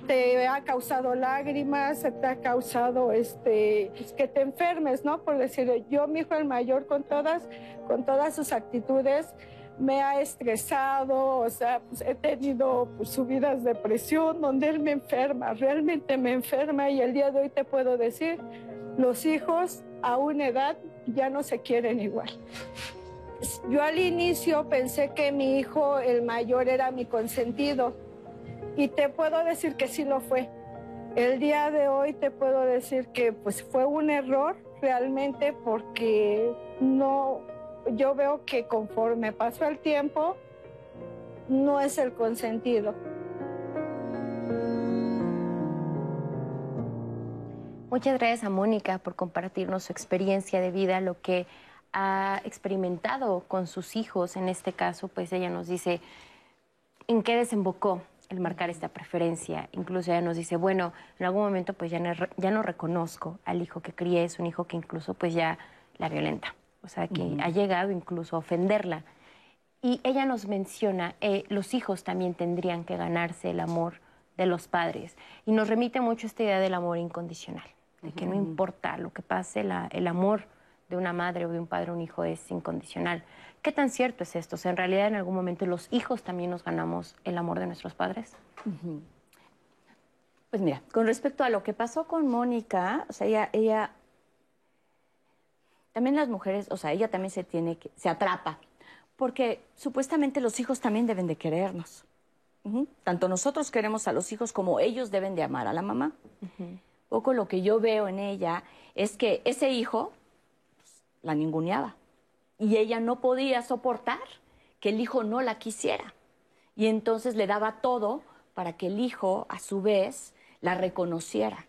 te ha causado lágrimas, te ha causado este, pues, que te enfermes, ¿no? Por decir, yo, mi hijo el mayor, con todas, con todas sus actitudes, me ha estresado, o sea, pues, he tenido pues, subidas de presión donde él me enferma, realmente me enferma y el día de hoy te puedo decir, los hijos a una edad ya no se quieren igual. Yo al inicio pensé que mi hijo, el mayor, era mi consentido y te puedo decir que sí lo fue. El día de hoy te puedo decir que pues fue un error realmente porque no, yo veo que conforme pasó el tiempo, no es el consentido. Muchas gracias a Mónica por compartirnos su experiencia de vida, lo que ha experimentado con sus hijos. En este caso, pues ella nos dice en qué desembocó el marcar esta preferencia. Incluso ella nos dice, bueno, en algún momento pues ya no, ya no reconozco al hijo que crié, es un hijo que incluso pues ya la violenta, o sea, que ha llegado incluso a ofenderla. Y ella nos menciona, eh, los hijos también tendrían que ganarse el amor de los padres. Y nos remite mucho esta idea del amor incondicional, de que no importa lo que pase, la- el amor de una madre o de un padre o un hijo es incondicional. ¿Qué tan cierto es esto? O sea, en realidad en algún momento los hijos también nos ganamos el amor de nuestros padres. Pues mira, con respecto a lo que pasó con Mónica, o sea, ella, ella, también las mujeres, o sea, ella también se tiene que, se atrapa, porque supuestamente los hijos también deben de querernos. Tanto nosotros queremos a los hijos como ellos deben de amar a la mamá. Poco lo que yo veo en ella es que ese hijo pues, la ninguneaba. Y ella no podía soportar que el hijo no la quisiera. Y entonces le daba todo para que el hijo, a su vez, la reconociera.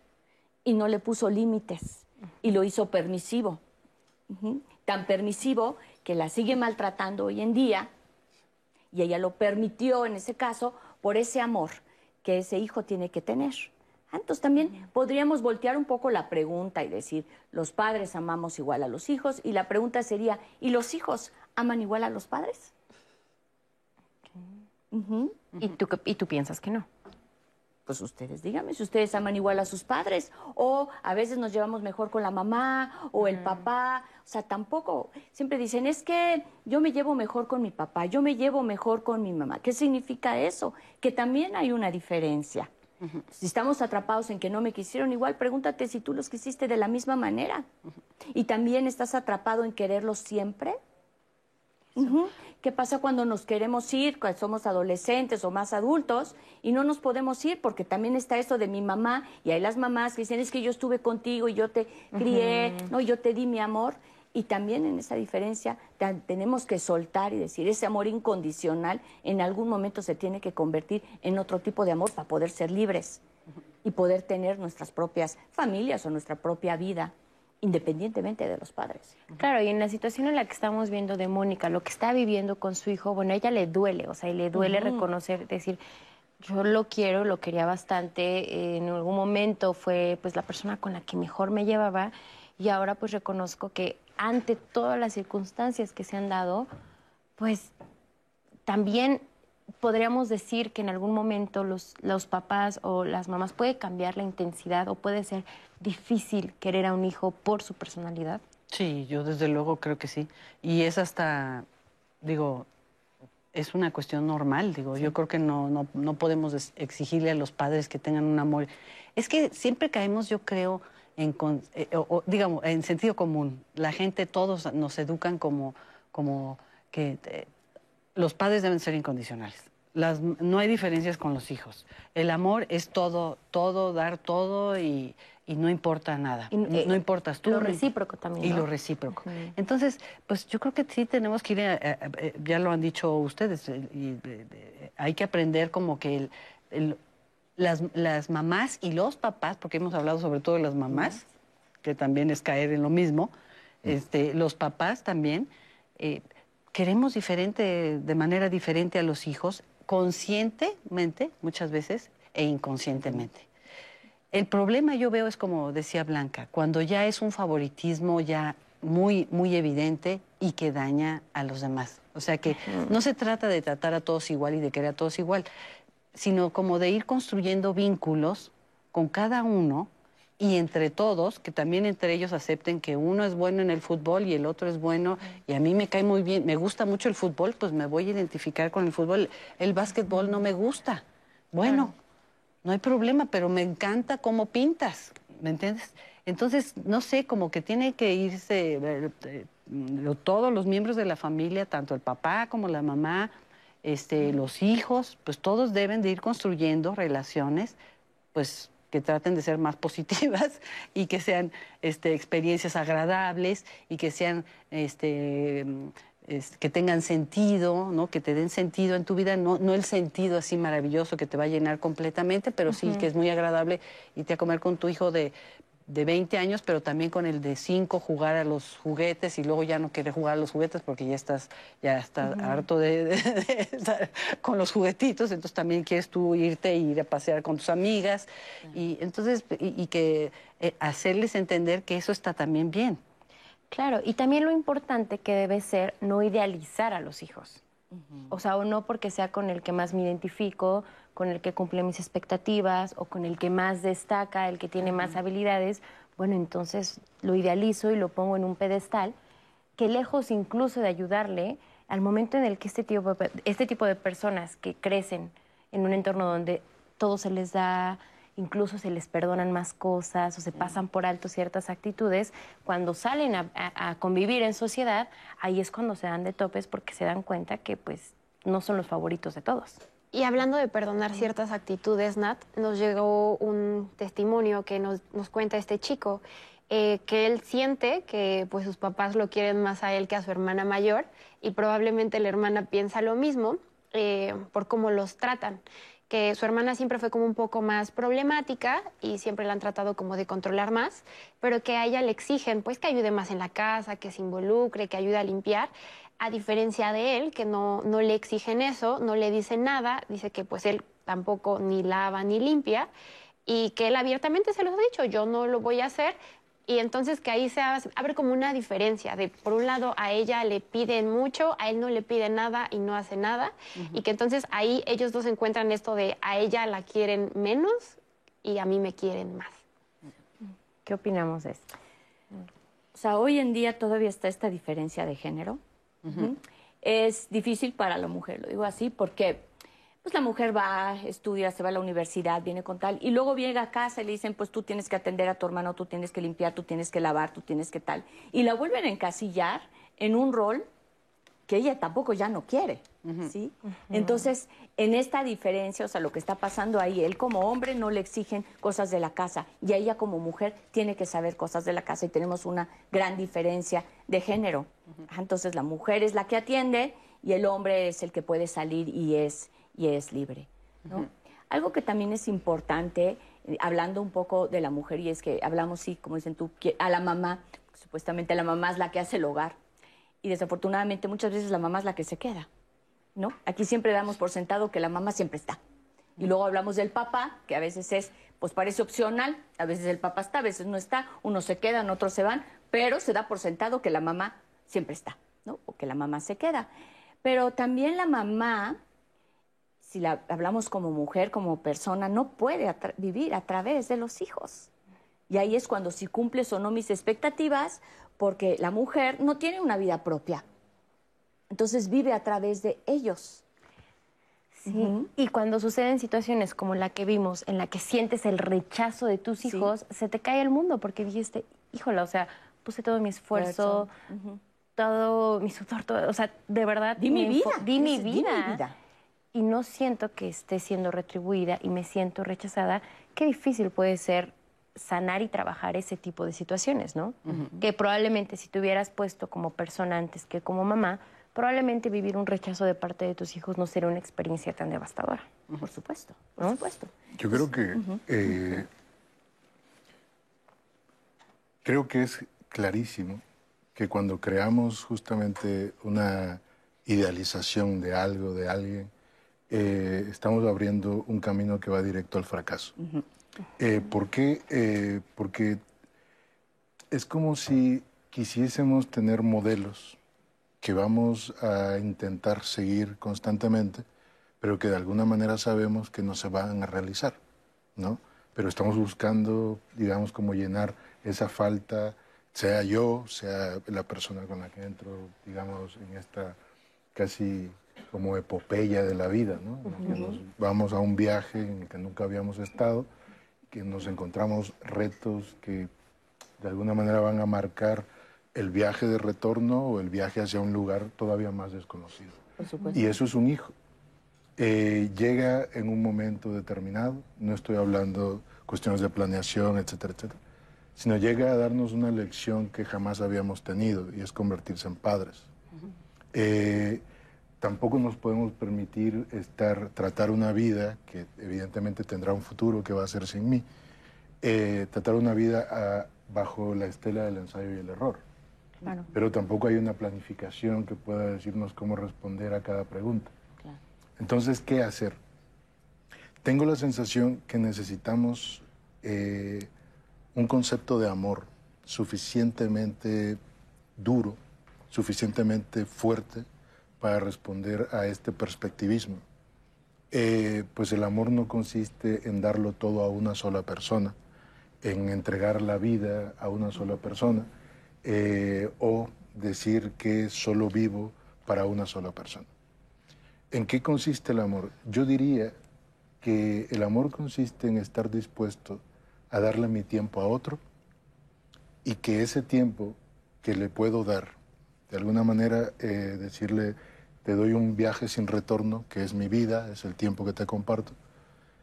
Y no le puso límites. Y lo hizo permisivo. Tan permisivo que la sigue maltratando hoy en día. Y ella lo permitió en ese caso por ese amor que ese hijo tiene que tener. Entonces también podríamos voltear un poco la pregunta y decir, los padres amamos igual a los hijos y la pregunta sería, ¿y los hijos aman igual a los padres? ¿Y, tú, ¿Y tú piensas que no? Pues ustedes díganme si ustedes aman igual a sus padres o a veces nos llevamos mejor con la mamá o el papá. O sea, tampoco. Siempre dicen, es que yo me llevo mejor con mi papá, yo me llevo mejor con mi mamá. ¿Qué significa eso? Que también hay una diferencia. Si estamos atrapados en que no me quisieron igual, pregúntate si tú los quisiste de la misma manera. Y también estás atrapado en quererlos siempre. ¿Qué pasa cuando nos queremos ir, cuando somos adolescentes o más adultos y no nos podemos ir? Porque también está eso de mi mamá y hay las mamás que dicen es que yo estuve contigo y yo te crié, no, yo te di mi amor. Y también en esa diferencia tenemos que soltar y decir, ese amor incondicional en algún momento se tiene que convertir en otro tipo de amor para poder ser libres y poder tener nuestras propias familias o nuestra propia vida, independientemente de los padres. Claro, y en la situación en la que estamos viendo de Mónica, lo que está viviendo con su hijo, bueno, a ella le duele, o sea, y le duele reconocer, decir, yo lo quiero, lo quería bastante, eh, en algún momento fue pues la persona con la que mejor me llevaba y ahora pues reconozco que ante todas las circunstancias que se han dado, pues también podríamos decir que en algún momento los, los papás o las mamás puede cambiar la intensidad o puede ser difícil querer a un hijo por su personalidad. Sí, yo desde luego creo que sí. Y es hasta, digo, es una cuestión normal, digo, yo creo que no, no, no podemos exigirle a los padres que tengan un amor. Es que siempre caemos, yo creo, en, eh, o- digamos, en sentido común. La gente, todos nos educan como, como que eh, los padres deben ser incondicionales. Las, no hay diferencias con los hijos. El amor es todo, todo, dar todo y, y no importa nada. Y, no, eh, no importas tú. lo recíproco también, Y ¿no? lo recíproco. Ujú. Entonces, pues yo creo que sí tenemos que ir, a- a- a- ya lo han dicho ustedes, eh, y hay que aprender como que el- el- las, las mamás y los papás, porque hemos hablado sobre todo de las mamás, que también es caer en lo mismo, este, los papás también, eh, queremos diferente, de manera diferente a los hijos, conscientemente muchas veces e inconscientemente. El problema yo veo es como decía Blanca, cuando ya es un favoritismo ya muy, muy evidente y que daña a los demás. O sea que no se trata de tratar a todos igual y de querer a todos igual, sino como de ir construyendo vínculos con cada uno y entre todos, que también entre ellos acepten que uno es bueno en el fútbol y el otro es bueno, y a mí me cae muy bien, me gusta mucho el fútbol, pues me voy a identificar con el fútbol. El básquetbol no me gusta. Bueno, no hay problema, pero me encanta cómo pintas, ¿me entiendes? Entonces, no sé, como que tiene que irse eh, eh, todos los miembros de la familia, tanto el papá como la mamá, este, los hijos, pues todos deben de ir construyendo relaciones, pues que traten de ser más positivas y que sean este, experiencias agradables y que sean este, es- que tengan sentido, ¿no? que te den sentido en tu vida, no, no el sentido así maravilloso que te va a llenar completamente, pero sí que es muy agradable irte a comer con tu hijo de, de 20 años, pero también con el de 5 jugar a los juguetes y luego ya no quieres jugar a los juguetes porque ya estás, ya estás harto de, de- de estar con los juguetitos, entonces también quieres tú irte e ir a pasear con tus amigas y entonces y, y que eh, hacerles entender que eso está también bien. Claro, y también lo importante que debe ser no idealizar a los hijos. O sea, o no porque sea con el que más me identifico, con el que cumple mis expectativas o con el que más destaca, el que tiene más habilidades, bueno, entonces lo idealizo y lo pongo en un pedestal que lejos incluso de ayudarle, al momento en el que este tipo, este tipo de personas que crecen en un entorno donde todo se les da, incluso se les perdonan más cosas o se pasan por alto ciertas actitudes, cuando salen a, a- a convivir en sociedad, ahí es cuando se dan de topes porque se dan cuenta que pues no son los favoritos de todos. Y hablando de perdonar ciertas actitudes, Nat, nos llegó un testimonio que nos, nos cuenta este chico. eh, que él siente que pues sus papás lo quieren más a él que a su hermana mayor y probablemente la hermana piensa lo mismo eh, por cómo los tratan que su hermana siempre fue como un poco más problemática y siempre la han tratado como de controlar más, pero que a ella le exigen pues que ayude más en la casa, que se involucre, que ayude a limpiar, a diferencia de él, que no, no le exigen eso, no le dicen nada, dice que pues él tampoco ni lava ni limpia y que él abiertamente se los ha dicho, yo no lo voy a hacer, y entonces que ahí se abre como una diferencia de, por un lado, a ella le piden mucho, a él no le piden nada y no hace nada, y que entonces ahí ellos dos encuentran esto de a ella la quieren menos y a mí me quieren más. ¿Qué opinamos de esto? O sea, hoy en día todavía está esta diferencia de género. Es difícil para la mujer, lo digo así, porque pues la mujer va, estudia, se va a la universidad, viene con tal, y luego llega a casa y le dicen, pues tú tienes que atender a tu hermano, tú tienes que limpiar, tú tienes que lavar, tú tienes que tal. Y la vuelven a encasillar en un rol que ella tampoco ya no quiere, ¿sí? Entonces, en esta diferencia, o sea, lo que está pasando ahí, él como hombre no le exigen cosas de la casa y ella como mujer tiene que saber cosas de la casa y tenemos una gran diferencia de género. Entonces, la mujer es la que atiende y el hombre es el que puede salir y es y es libre. Algo que también es importante, eh, hablando un poco de la mujer, y es que hablamos, sí, como dicen tú, a la mamá, supuestamente la mamá es la que hace el hogar, y desafortunadamente muchas veces la mamá es la que se queda, ¿no? Aquí siempre damos por sentado que la mamá siempre está. Y luego hablamos del papá, que a veces es, pues parece opcional, a veces el papá está, a veces no está, unos se quedan, otros se van, pero se da por sentado que la mamá siempre está, ¿no? O que la mamá se queda. Pero también la mamá si la hablamos como mujer, como persona, no puede vivir a través de los hijos. Y ahí es cuando si cumples o no mis expectativas, porque la mujer no tiene una vida propia. Entonces vive a través de ellos. Sí. Y cuando suceden situaciones como la que vimos, en la que sientes el rechazo de tus hijos, se te cae el mundo porque dijiste, híjola, o sea, puse todo mi esfuerzo, todo mi sudor, todo, o sea, de verdad. Di mi vida. Di mi vida y no siento que esté siendo retribuida y me siento rechazada, qué difícil puede ser sanar y trabajar ese tipo de situaciones, ¿no? Que probablemente si te hubieras puesto como persona antes que como mamá, probablemente vivir un rechazo de parte de tus hijos no sería una experiencia tan devastadora. Por supuesto, por supuesto. Yo creo que eh, creo que es clarísimo que cuando creamos justamente una idealización de algo, de alguien, eh, estamos abriendo un camino que va directo al fracaso. Eh, ¿Por qué? Eh, porque es como si quisiésemos tener modelos que vamos a intentar seguir constantemente, pero que de alguna manera sabemos que no se van a realizar, ¿no? Pero estamos buscando, digamos, como llenar esa falta, sea yo, sea la persona con la que entro, digamos, en esta casi como epopeya de la vida, ¿no? nos vamos a un viaje en el que nunca habíamos estado, que nos encontramos retos que de alguna manera van a marcar el viaje de retorno o el viaje hacia un lugar todavía más desconocido. y eso es un hijo. Eh, llega en un momento determinado, no estoy hablando cuestiones de planeación, etcétera, etcétera, sino llega a darnos una lección que jamás habíamos tenido y es convertirse en padres tampoco nos podemos permitir estar, tratar una vida que evidentemente tendrá un futuro que va a ser sin mí, eh, tratar una vida ah, bajo la estela del ensayo y el error. Pero tampoco hay una planificación que pueda decirnos cómo responder a cada pregunta. Entonces, ¿qué hacer? Tengo la sensación que necesitamos eh, un concepto de amor suficientemente duro, suficientemente fuerte, para responder a este perspectivismo. Eh, pues el amor no consiste en darlo todo a una sola persona, en entregar la vida a una sola persona, eh, o decir que solo vivo para una sola persona. ¿En qué consiste el amor? Yo diría que el amor consiste en estar dispuesto a darle mi tiempo a otro y que ese tiempo que le puedo dar, de alguna manera eh, decirle, te doy un viaje sin retorno, que es mi vida, es el tiempo que te comparto,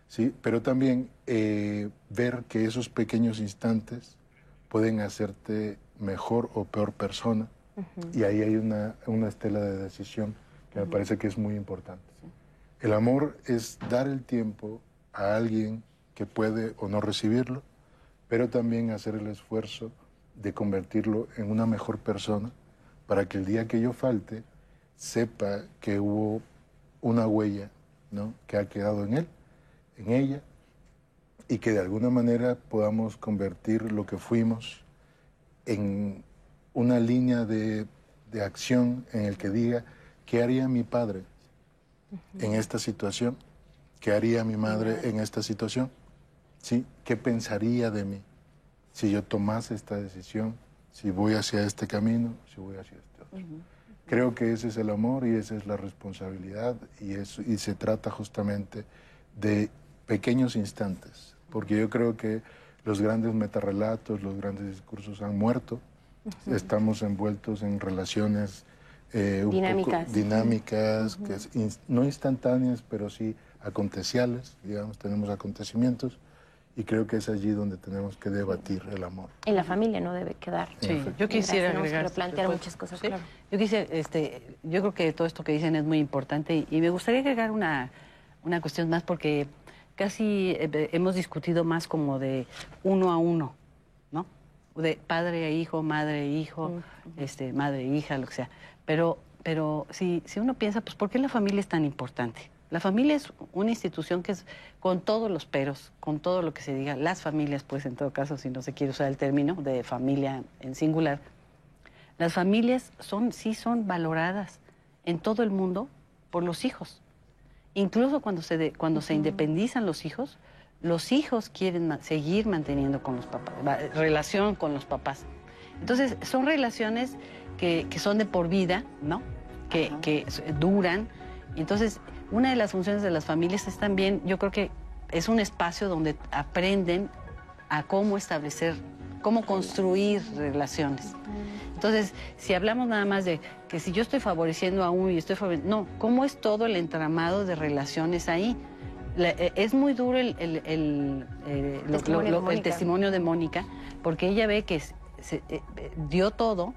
¿sí? pero también eh, ver que esos pequeños instantes pueden hacerte mejor o peor persona. Y ahí hay una, una estela de decisión que me parece que es muy importante. El amor es dar el tiempo a alguien que puede o no recibirlo, pero también hacer el esfuerzo de convertirlo en una mejor persona para que el día que yo falte sepa que hubo una huella ¿no? que ha quedado en él, en ella, y que de alguna manera podamos convertir lo que fuimos en una línea de, de acción en el que diga, ¿qué haría mi padre en esta situación? ¿Qué haría mi madre en esta situación? ¿Sí? ¿Qué pensaría de mí si yo tomase esta decisión? Si voy hacia este camino, si voy hacia este otro. Creo que ese es el amor y esa es la responsabilidad y, eso, y se trata justamente de pequeños instantes, porque yo creo que los grandes metarrelatos, los grandes discursos han muerto, estamos envueltos en relaciones eh, un Dinámicas. poco dinámicas, que es ins- no instantáneas, pero sí aconteciales, digamos, tenemos acontecimientos y creo que es allí donde tenemos que debatir el amor. En la familia no debe quedar. Sí, yo quisiera agregar. replantear después. muchas cosas, Sí. claro. Yo quisiera, este, yo creo que todo esto que dicen es muy importante y, y me gustaría agregar una, una cuestión más porque casi eh, hemos discutido más como de uno a uno, ¿no? De padre a hijo, madre a hijo, este, madre e hija, lo que sea. Pero, pero si, si uno piensa, pues, ¿por qué la familia es tan importante? La familia es una institución que es con todos los peros, con todo lo que se diga, las familias, pues en todo caso, si no se quiere usar el término de familia en singular, las familias son, sí son valoradas en todo el mundo por los hijos. Incluso cuando se, de- cuando se independizan los hijos, los hijos quieren ma- seguir manteniendo con los papás, relación con los papás. Entonces, son relaciones que, que son de por vida, ¿no? Que, que duran. Entonces, una de las funciones de las familias es también, yo creo que es un espacio donde aprenden a cómo establecer, cómo construir relaciones. Entonces, si hablamos nada más de que si yo estoy favoreciendo a uno y estoy favoreciendo... No, ¿cómo es todo el entramado de relaciones ahí? La- eh, es muy duro el, el- el, eh, Testimonio de lo- Mónica. testimonio de Mónica, porque ella ve que se- eh, dio todo,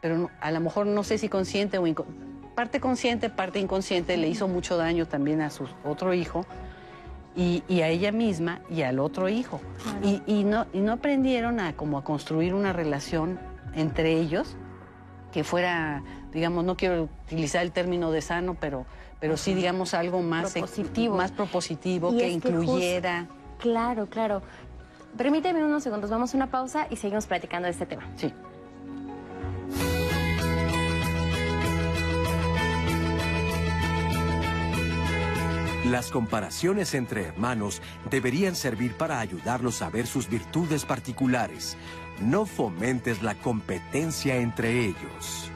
pero no- a lo mejor no sé si consciente o inco- parte consciente, parte inconsciente, le hizo mucho daño también a su otro hijo y, y a ella misma y al otro hijo. Y, y no, y no aprendieron a como a construir una relación entre ellos que fuera, digamos, no quiero utilizar el término de sano, pero, pero sí, digamos, algo más Propositivo. más propositivo, que incluyera. Claro, claro. Permíteme unos segundos, vamos a una pausa y seguimos platicando de este tema. Sí. Las comparaciones entre hermanos deberían servir para ayudarlos a ver sus virtudes particulares. No fomentes la competencia entre ellos.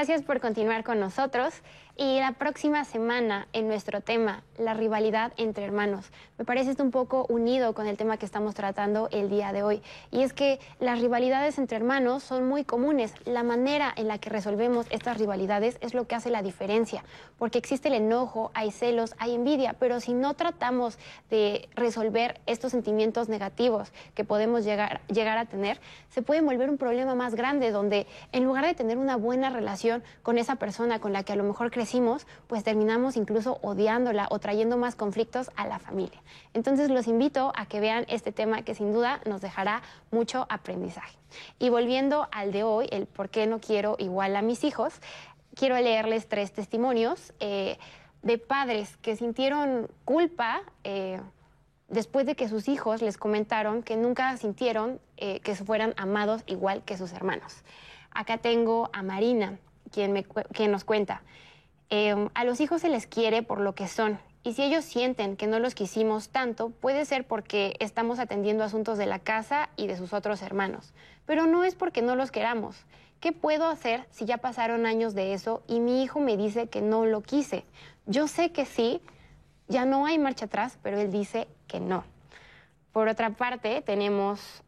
Gracias por continuar con nosotros y la próxima semana en nuestro tema, la rivalidad entre hermanos. Me parece esto un poco unido con el tema que estamos tratando el día de hoy y es que las rivalidades entre hermanos son muy comunes. La manera en la que resolvemos estas rivalidades es lo que hace la diferencia, porque existe el enojo, hay celos, hay envidia, pero si no tratamos de resolver estos sentimientos negativos que podemos llegar, llegar a tener, se puede volver un problema más grande donde en lugar de tener una buena relación con esa persona con la que a lo mejor crecimos, pues terminamos incluso odiándola o trayendo más conflictos a la familia. Entonces los invito a que vean este tema que sin duda nos dejará mucho aprendizaje. Y volviendo al de hoy, el por qué no quiero igual a mis hijos, quiero leerles tres testimonios eh, de padres que sintieron culpa. eh, después de que sus hijos les comentaron que nunca sintieron eh, que fueran amados igual que sus hermanos. Acá tengo a Marina, quien, nos cuenta, eh, a los hijos se les quiere por lo que son. Y si ellos sienten que no los quisimos tanto, puede ser porque estamos atendiendo asuntos de la casa y de sus otros hermanos. Pero no es porque no los queramos. ¿Qué puedo hacer si ya pasaron años de eso y mi hijo me dice que no lo quise? Yo sé que sí, ya no hay marcha atrás, pero él dice que no. Por otra parte, tenemos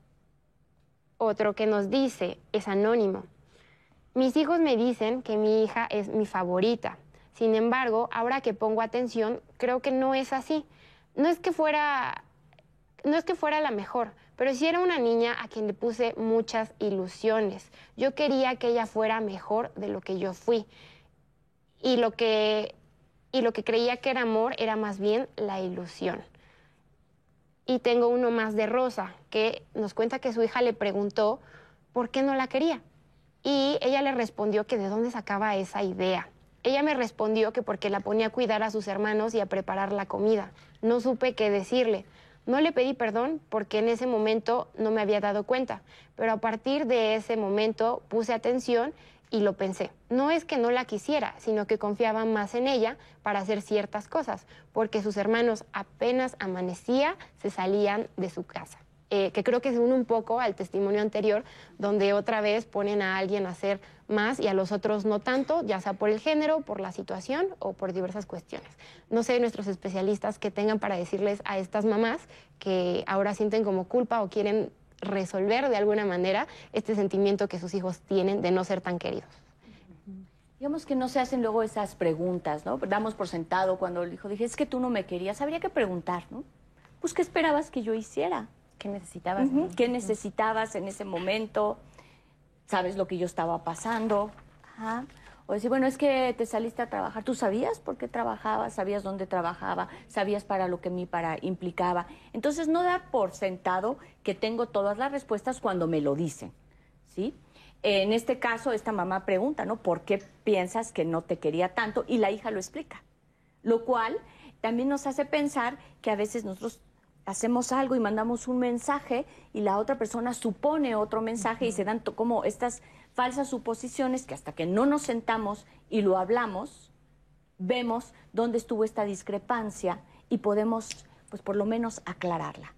otro que nos dice, es anónimo. Mis hijos me dicen que mi hija es mi favorita. Sin embargo, ahora que pongo atención, creo que no es así. No es que fuera, no es que fuera la mejor, pero sí era una niña a quien le puse muchas ilusiones. Yo quería que ella fuera mejor de lo que yo fui. Y lo que, y lo que creía que era amor era más bien la ilusión. Y tengo uno más de Rosa, que nos cuenta que su hija le preguntó por qué no la quería. Y ella le respondió que de dónde sacaba esa idea. Ella me respondió que porque la ponía a cuidar a sus hermanos y a preparar la comida. No supe qué decirle. No le pedí perdón porque en ese momento no me había dado cuenta, pero a partir de ese momento puse atención y lo pensé. No es que no la quisiera, sino que confiaba más en ella para hacer ciertas cosas, porque sus hermanos apenas amanecía se salían de su casa. Eh, que creo que se une un poco al testimonio anterior, donde otra vez ponen a alguien a hacer más y a los otros no tanto, ya sea por el género, por la situación o por diversas cuestiones. No sé nuestros especialistas que tengan para decirles a estas mamás que ahora sienten como culpa o quieren resolver de alguna manera este sentimiento que sus hijos tienen de no ser tan queridos. Digamos que no se hacen luego esas preguntas, ¿no? Damos por sentado cuando el hijo dije, es que tú no me querías, habría que preguntar, ¿no? Pues, ¿qué esperabas que yo hiciera? ¿Qué necesitabas? ¿Qué necesitabas en ese momento? ¿Sabes lo que yo estaba pasando? O decir, bueno, es que te saliste a trabajar. ¿Tú sabías por qué trabajaba? ¿Sabías dónde trabajaba? ¿Sabías para lo que mi para implicaba? Entonces, no da por sentado que tengo todas las respuestas cuando me lo dicen, ¿sí? En este caso, esta mamá pregunta, ¿no? ¿Por qué piensas que no te quería tanto? Y la hija lo explica. Lo cual también nos hace pensar que a veces nosotros hacemos algo y mandamos un mensaje y la otra persona supone otro mensaje y se dan como estas falsas suposiciones que hasta que no nos sentamos y lo hablamos, vemos dónde estuvo esta discrepancia y podemos, pues por lo menos, aclararla.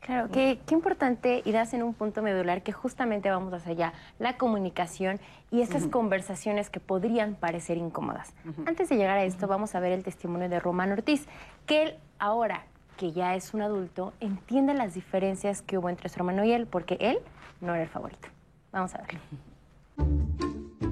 Claro, qué, qué importante irás en un punto medular que justamente vamos hacia allá, la comunicación y estas conversaciones que podrían parecer incómodas. Antes de llegar a esto, vamos a ver el testimonio de Román Ortiz, que él ahora que ya es un adulto, entiende las diferencias que hubo entre su hermano y él, porque él no era el favorito. Vamos a ver.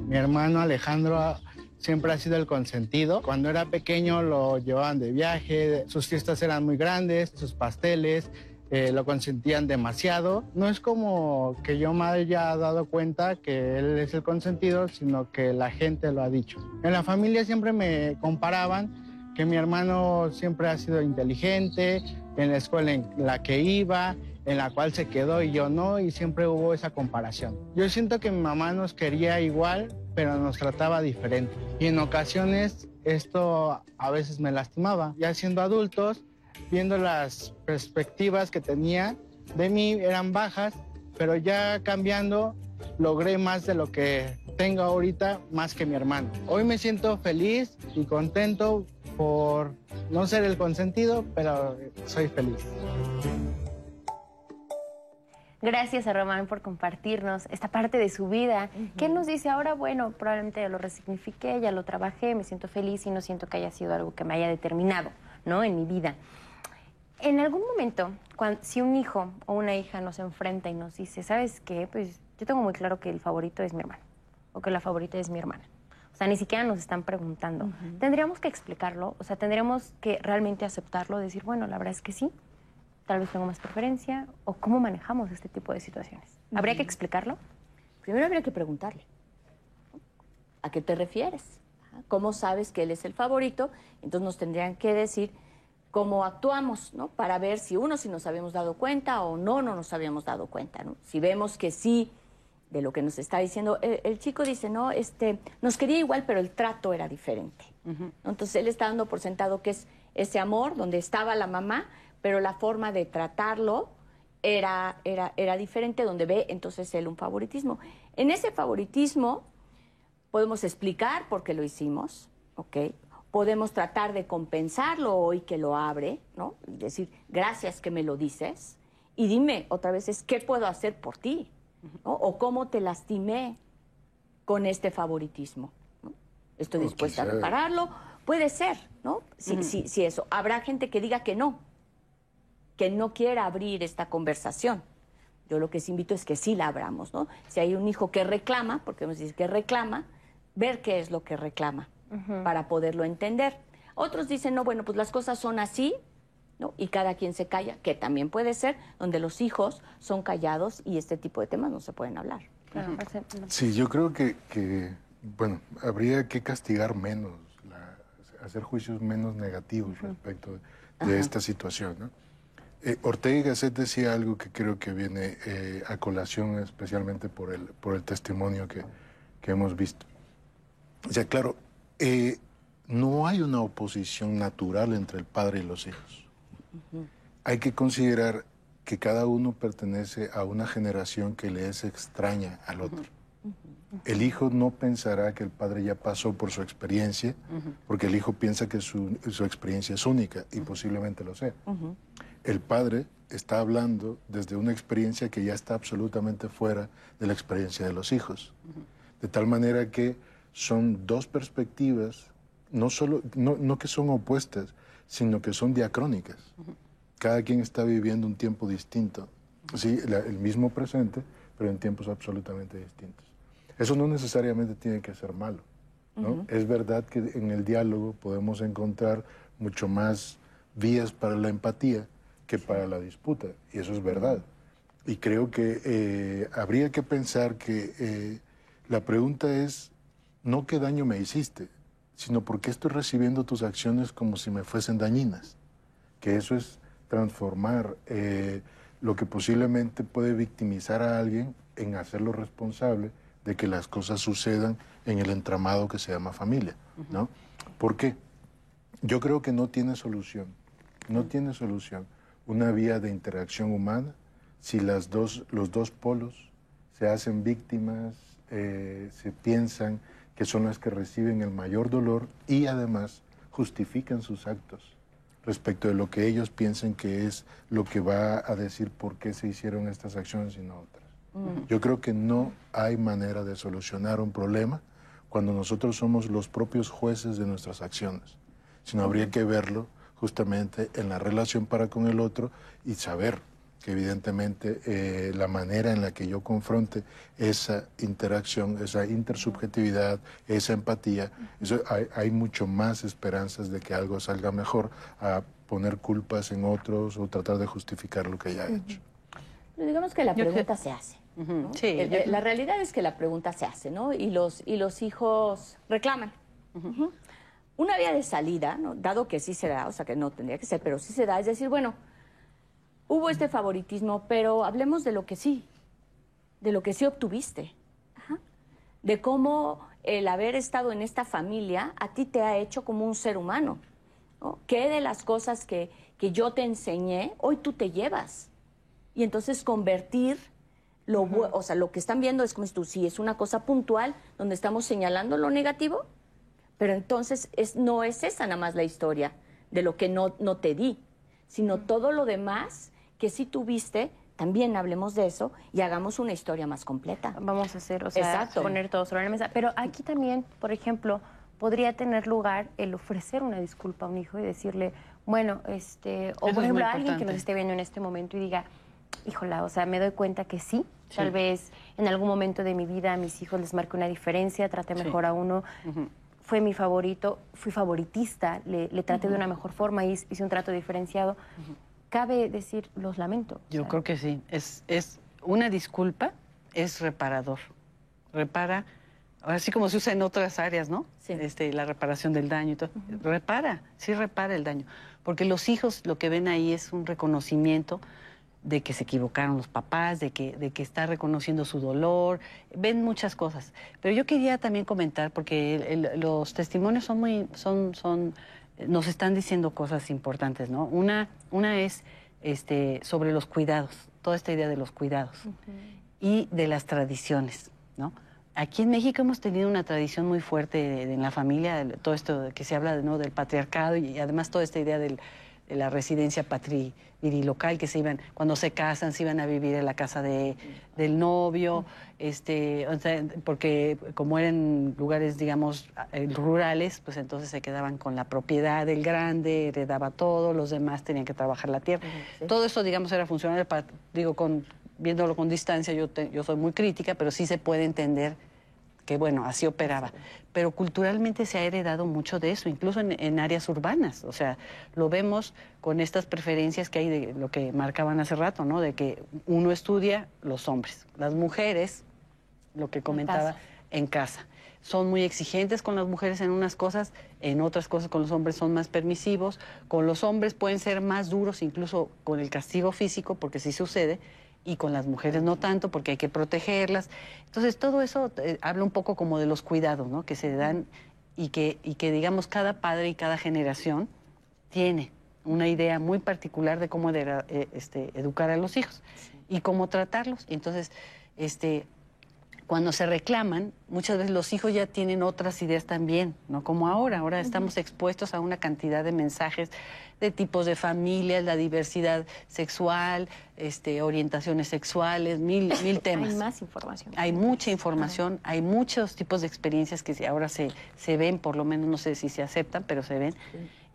Mi hermano Alejandro siempre ha sido el consentido. Cuando era pequeño lo llevaban de viaje, sus fiestas eran muy grandes, sus pasteles, eh, lo consentían demasiado. No es como que yo me haya dado cuenta que él es el consentido, sino que la gente lo ha dicho. En la familia siempre me comparaban que mi hermano siempre ha sido inteligente, en la escuela en la que iba, en la cual se quedó y yo no, y siempre hubo esa comparación. Yo siento que mi mamá nos quería igual, pero nos trataba diferente. Y en ocasiones esto a veces me lastimaba. Ya siendo adultos, viendo las perspectivas que tenía de mí eran bajas, pero ya cambiando logré más de lo que tengo ahorita, más que mi hermano. Hoy me siento feliz y contento por no ser el consentido, pero soy feliz. Gracias a Román por compartirnos esta parte de su vida. ¿Qué nos dice ahora? Bueno, probablemente ya lo resignifiqué, ya lo trabajé, me siento feliz y no siento que haya sido algo que me haya determinado, ¿no? En mi vida. En algún momento, cuando, si un hijo o una hija nos enfrenta y nos dice, ¿sabes qué? Pues yo tengo muy claro que el favorito es mi hermano o que la favorita es mi hermana. O sea, ni siquiera nos están preguntando. Tendríamos que explicarlo, o sea, tendríamos que realmente aceptarlo, decir, bueno, la verdad es que sí, tal vez tengo más preferencia, o cómo manejamos este tipo de situaciones. ¿Habría que explicarlo? Primero habría que preguntarle, ¿a qué te refieres? ¿Cómo sabes que él es el favorito? Entonces nos tendrían que decir cómo actuamos, ¿no? Para ver si uno, si nos habíamos dado cuenta o no, no nos habíamos dado cuenta, ¿no? Si vemos que sí de lo que nos está diciendo. El, chico dice, no, este, nos quería igual, pero el trato era diferente. Entonces él está dando por sentado que es ese amor donde estaba la mamá, pero la forma de tratarlo era, era, era diferente, donde ve entonces él un favoritismo. En ese favoritismo podemos explicar por qué lo hicimos, ¿ok? Podemos tratar de compensarlo hoy que lo abre, ¿no? Y decir, gracias que me lo dices. Y dime otra vez, ¿qué puedo hacer por ti? O cómo te lastimé con este favoritismo. Estoy dispuesta a repararlo. Puede ser, ¿no? Si, si, eso. Habrá gente que diga que no, que no quiera abrir esta conversación. Yo lo que les invito es que sí la abramos, ¿no? Si hay un hijo que reclama, porque hemos dicho que reclama, ver qué es lo que reclama para poderlo entender. Otros dicen, no, bueno, pues las cosas son así, ¿no? Y cada quien se calla, que también puede ser, donde los hijos son callados y este tipo de temas no se pueden hablar. Sí, yo creo que, que, bueno, habría que castigar menos, la- hacer juicios menos negativos respecto de, de esta situación, ¿no? Eh, Ortega y Gasset decía algo que creo que viene eh, a colación especialmente por el, por el testimonio que, que hemos visto. O sea, claro, eh, no hay una oposición natural entre el padre y los hijos. Hay que considerar que cada uno pertenece a una generación que le es extraña al otro. El hijo no pensará que el padre ya pasó por su experiencia, porque el hijo piensa que su, su experiencia es única y posiblemente lo sea. El padre está hablando desde una experiencia que ya está absolutamente fuera de la experiencia de los hijos. De tal manera que son dos perspectivas, no, solo, no, no que son opuestas, sino que son diacrónicas. Cada quien está viviendo un tiempo distinto, sí, la- el mismo presente, pero en tiempos absolutamente distintos. Eso no necesariamente tiene que ser malo. ¿no? Es verdad que en el diálogo podemos encontrar mucho más vías para la empatía que para la disputa, y eso es verdad. Y creo que eh, habría que pensar que eh, la pregunta es no qué daño me hiciste, sino por qué estoy recibiendo tus acciones como si me fuesen dañinas. Que eso es transformar eh, lo que posiblemente puede victimizar a alguien en hacerlo responsable de que las cosas sucedan en el entramado que se llama familia, ¿no? ¿Por qué? Yo creo que no tiene solución, no tiene solución una vía de interacción humana si las dos, los dos polos se hacen víctimas, eh, se piensan que son las que reciben el mayor dolor y además justifican sus actos respecto de lo que ellos piensan que es lo que va a decir por qué se hicieron estas acciones y no otras. Yo creo que no hay manera de solucionar un problema cuando nosotros somos los propios jueces de nuestras acciones, sino habría que verlo justamente en la relación para con el otro y saber que evidentemente eh, la manera en la que yo confronte esa interacción, esa intersubjetividad, esa empatía, eso hay, hay mucho más esperanzas de que algo salga mejor a poner culpas en otros o tratar de justificar lo que ya he hecho. Pero digamos que la pregunta se hace. ¿no? sí, Eh, yo- eh, La realidad es que la pregunta se hace, ¿no? Y los, y los hijos reclaman. Una vía de salida, ¿no? dado que sí se da, o sea que no tendría que ser, pero sí se da, es decir, bueno, hubo este favoritismo, pero hablemos de lo que sí, de lo que sí obtuviste, Ajá. de cómo el haber estado en esta familia a ti te ha hecho como un ser humano. ¿no? ¿Qué de las cosas que, que yo te enseñé, hoy tú te llevas? Y entonces convertir lo, o sea, lo que están viendo es como si tú, sí, es una cosa puntual donde estamos señalando lo negativo, pero entonces es, no es esa nada más la historia de lo que no, no te di, sino todo lo demás que sí tuviste, también hablemos de eso y hagamos una historia más completa. Vamos a hacer, o sea, Exacto. poner todo sobre la mesa. Pero aquí también, por ejemplo, podría tener lugar el ofrecer una disculpa a un hijo y decirle, bueno, este, o Eso por ejemplo, a alguien que nos esté viendo en este momento y diga, híjola, o sea, me doy cuenta que sí, Sí. tal vez en algún momento de mi vida a mis hijos les marque una diferencia, traté Sí. mejor a uno, fue mi favorito, fui favoritista, le, le traté de una mejor forma, hice, hice un trato diferenciado. Cabe decir, los lamento. o Yo sea, creo que sí. Es, es una disculpa, es reparador. Repara, así como se usa en otras áreas, ¿no? Sí. Este, la reparación del daño y todo. Repara, sí repara el daño. Porque los hijos lo que ven ahí es un reconocimiento de que se equivocaron los papás, de que, de que está reconociendo su dolor, ven muchas cosas. Pero yo quería también comentar, porque el- el- los testimonios son muy, son, son, nos están diciendo cosas importantes, ¿no? Una, una es este, sobre los cuidados, toda esta idea de los cuidados y de las tradiciones, ¿no? Aquí en México hemos tenido una tradición muy fuerte en la familia, todo esto que se habla ¿no? del patriarcado y además toda esta idea del- de la residencia patrivirilocal, que se iban, cuando se casan, se iban a vivir en la casa de, del novio, este, o sea, porque como eran lugares, digamos, eh, rurales, pues entonces se quedaban con la propiedad del grande, heredaba todo, los demás tenían que trabajar la tierra. sí. Todo eso, digamos, era funcional para, digo, con viéndolo con distancia, yo, yo soy muy crítica, pero sí se puede entender que bueno, así operaba. Pero culturalmente se ha heredado mucho de eso, incluso en, áreas urbanas. O sea, lo vemos con estas preferencias que hay de lo que marcaban hace rato, ¿no? De que uno estudia los hombres, las mujeres, lo que comentaba, en casa. Son muy exigentes con las mujeres en unas cosas, en otras cosas con los hombres son más permisivos. Con los hombres pueden ser más duros, incluso con el castigo físico, porque sí sucede y con las mujeres no tanto porque hay que protegerlas. Entonces todo eso eh, habla un poco como de los cuidados ¿no? que se dan y que, y que digamos cada padre y cada generación tiene una idea muy particular de cómo eh, este, educar a los hijos y cómo tratarlos. Entonces, este, cuando se reclaman, muchas veces los hijos ya tienen otras ideas también, ¿no? Como ahora, ahora estamos expuestos a una cantidad de mensajes de tipos de familias, la diversidad sexual, este, orientaciones sexuales, mil, mil temas. Hay más información. Hay mucha información, hay muchos tipos de experiencias que ahora se, se ven, por lo menos no sé si se aceptan, pero se ven.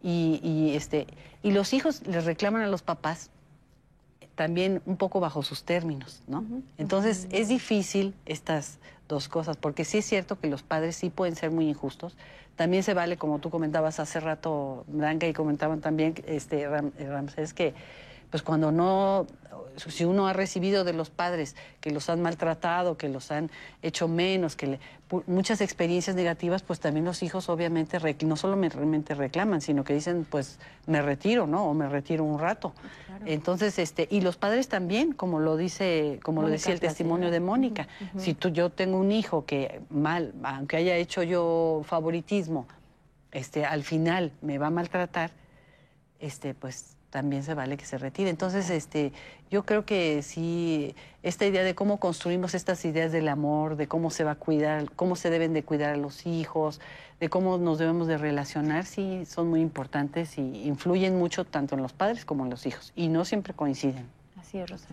Y, y, este, y los hijos les reclaman a los papás también un poco bajo sus términos, ¿no? Entonces es difícil estas dos cosas, porque sí es cierto que los padres sí pueden ser muy injustos. También se vale, como tú comentabas hace rato, Blanca, y comentaban también este, Ramsés, que pues cuando no si uno ha recibido de los padres que los han maltratado, que los han hecho menos, que muchas experiencias negativas, pues también los hijos obviamente no solo realmente reclaman, sino que dicen, pues me retiro, ¿no? O me retiro un rato. Entonces, este, y los padres también, como lo dice, como lo decía el testimonio de Mónica, si tú, yo tengo un hijo que mal, aunque haya hecho yo favoritismo, este, al final me va a maltratar, este, pues también se vale que se retire. Entonces, este, yo creo que sí, esta idea de cómo construimos estas ideas del amor, de cómo se va a cuidar, cómo se deben de cuidar a los hijos, de cómo nos debemos de relacionar, sí, son muy importantes y influyen mucho tanto en los padres como en los hijos. Y no siempre coinciden. Así es, Rosa.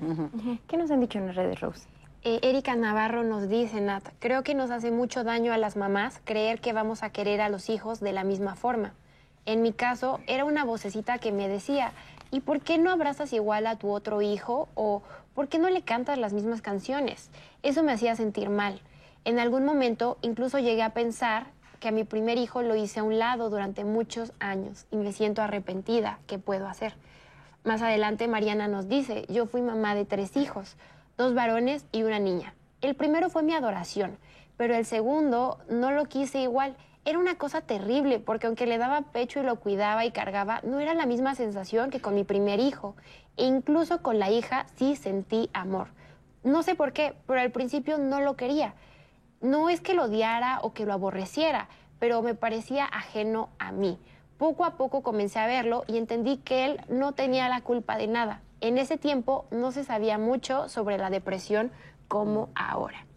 ¿Qué nos han dicho en las redes, Rose? Eh, Erika Navarro nos dice, Nat, creo que nos hace mucho daño a las mamás creer que vamos a querer a los hijos de la misma forma. En mi caso, era una vocecita que me decía, ¿y por qué no abrazas igual a tu otro hijo? ¿O por qué no le cantas las mismas canciones? Eso me hacía sentir mal. En algún momento incluso llegué a pensar que a mi primer hijo lo hice a un lado durante muchos años y me siento arrepentida. ¿Qué puedo hacer? Más adelante Mariana nos dice, yo fui mamá de tres hijos, dos varones y una niña. El primero fue mi adoración, pero el segundo no lo quise igual era una cosa terrible, porque aunque le daba pecho y lo cuidaba y cargaba, no era la misma sensación que con mi primer hijo. E incluso con la hija sí sentí amor. No sé por qué, pero al principio no lo quería. No es que lo odiara o que lo aborreciera, pero me parecía ajeno a mí. Poco a poco comencé a verlo y entendí que él no tenía la culpa de nada. En ese tiempo no se sabía mucho sobre la depresión como ahora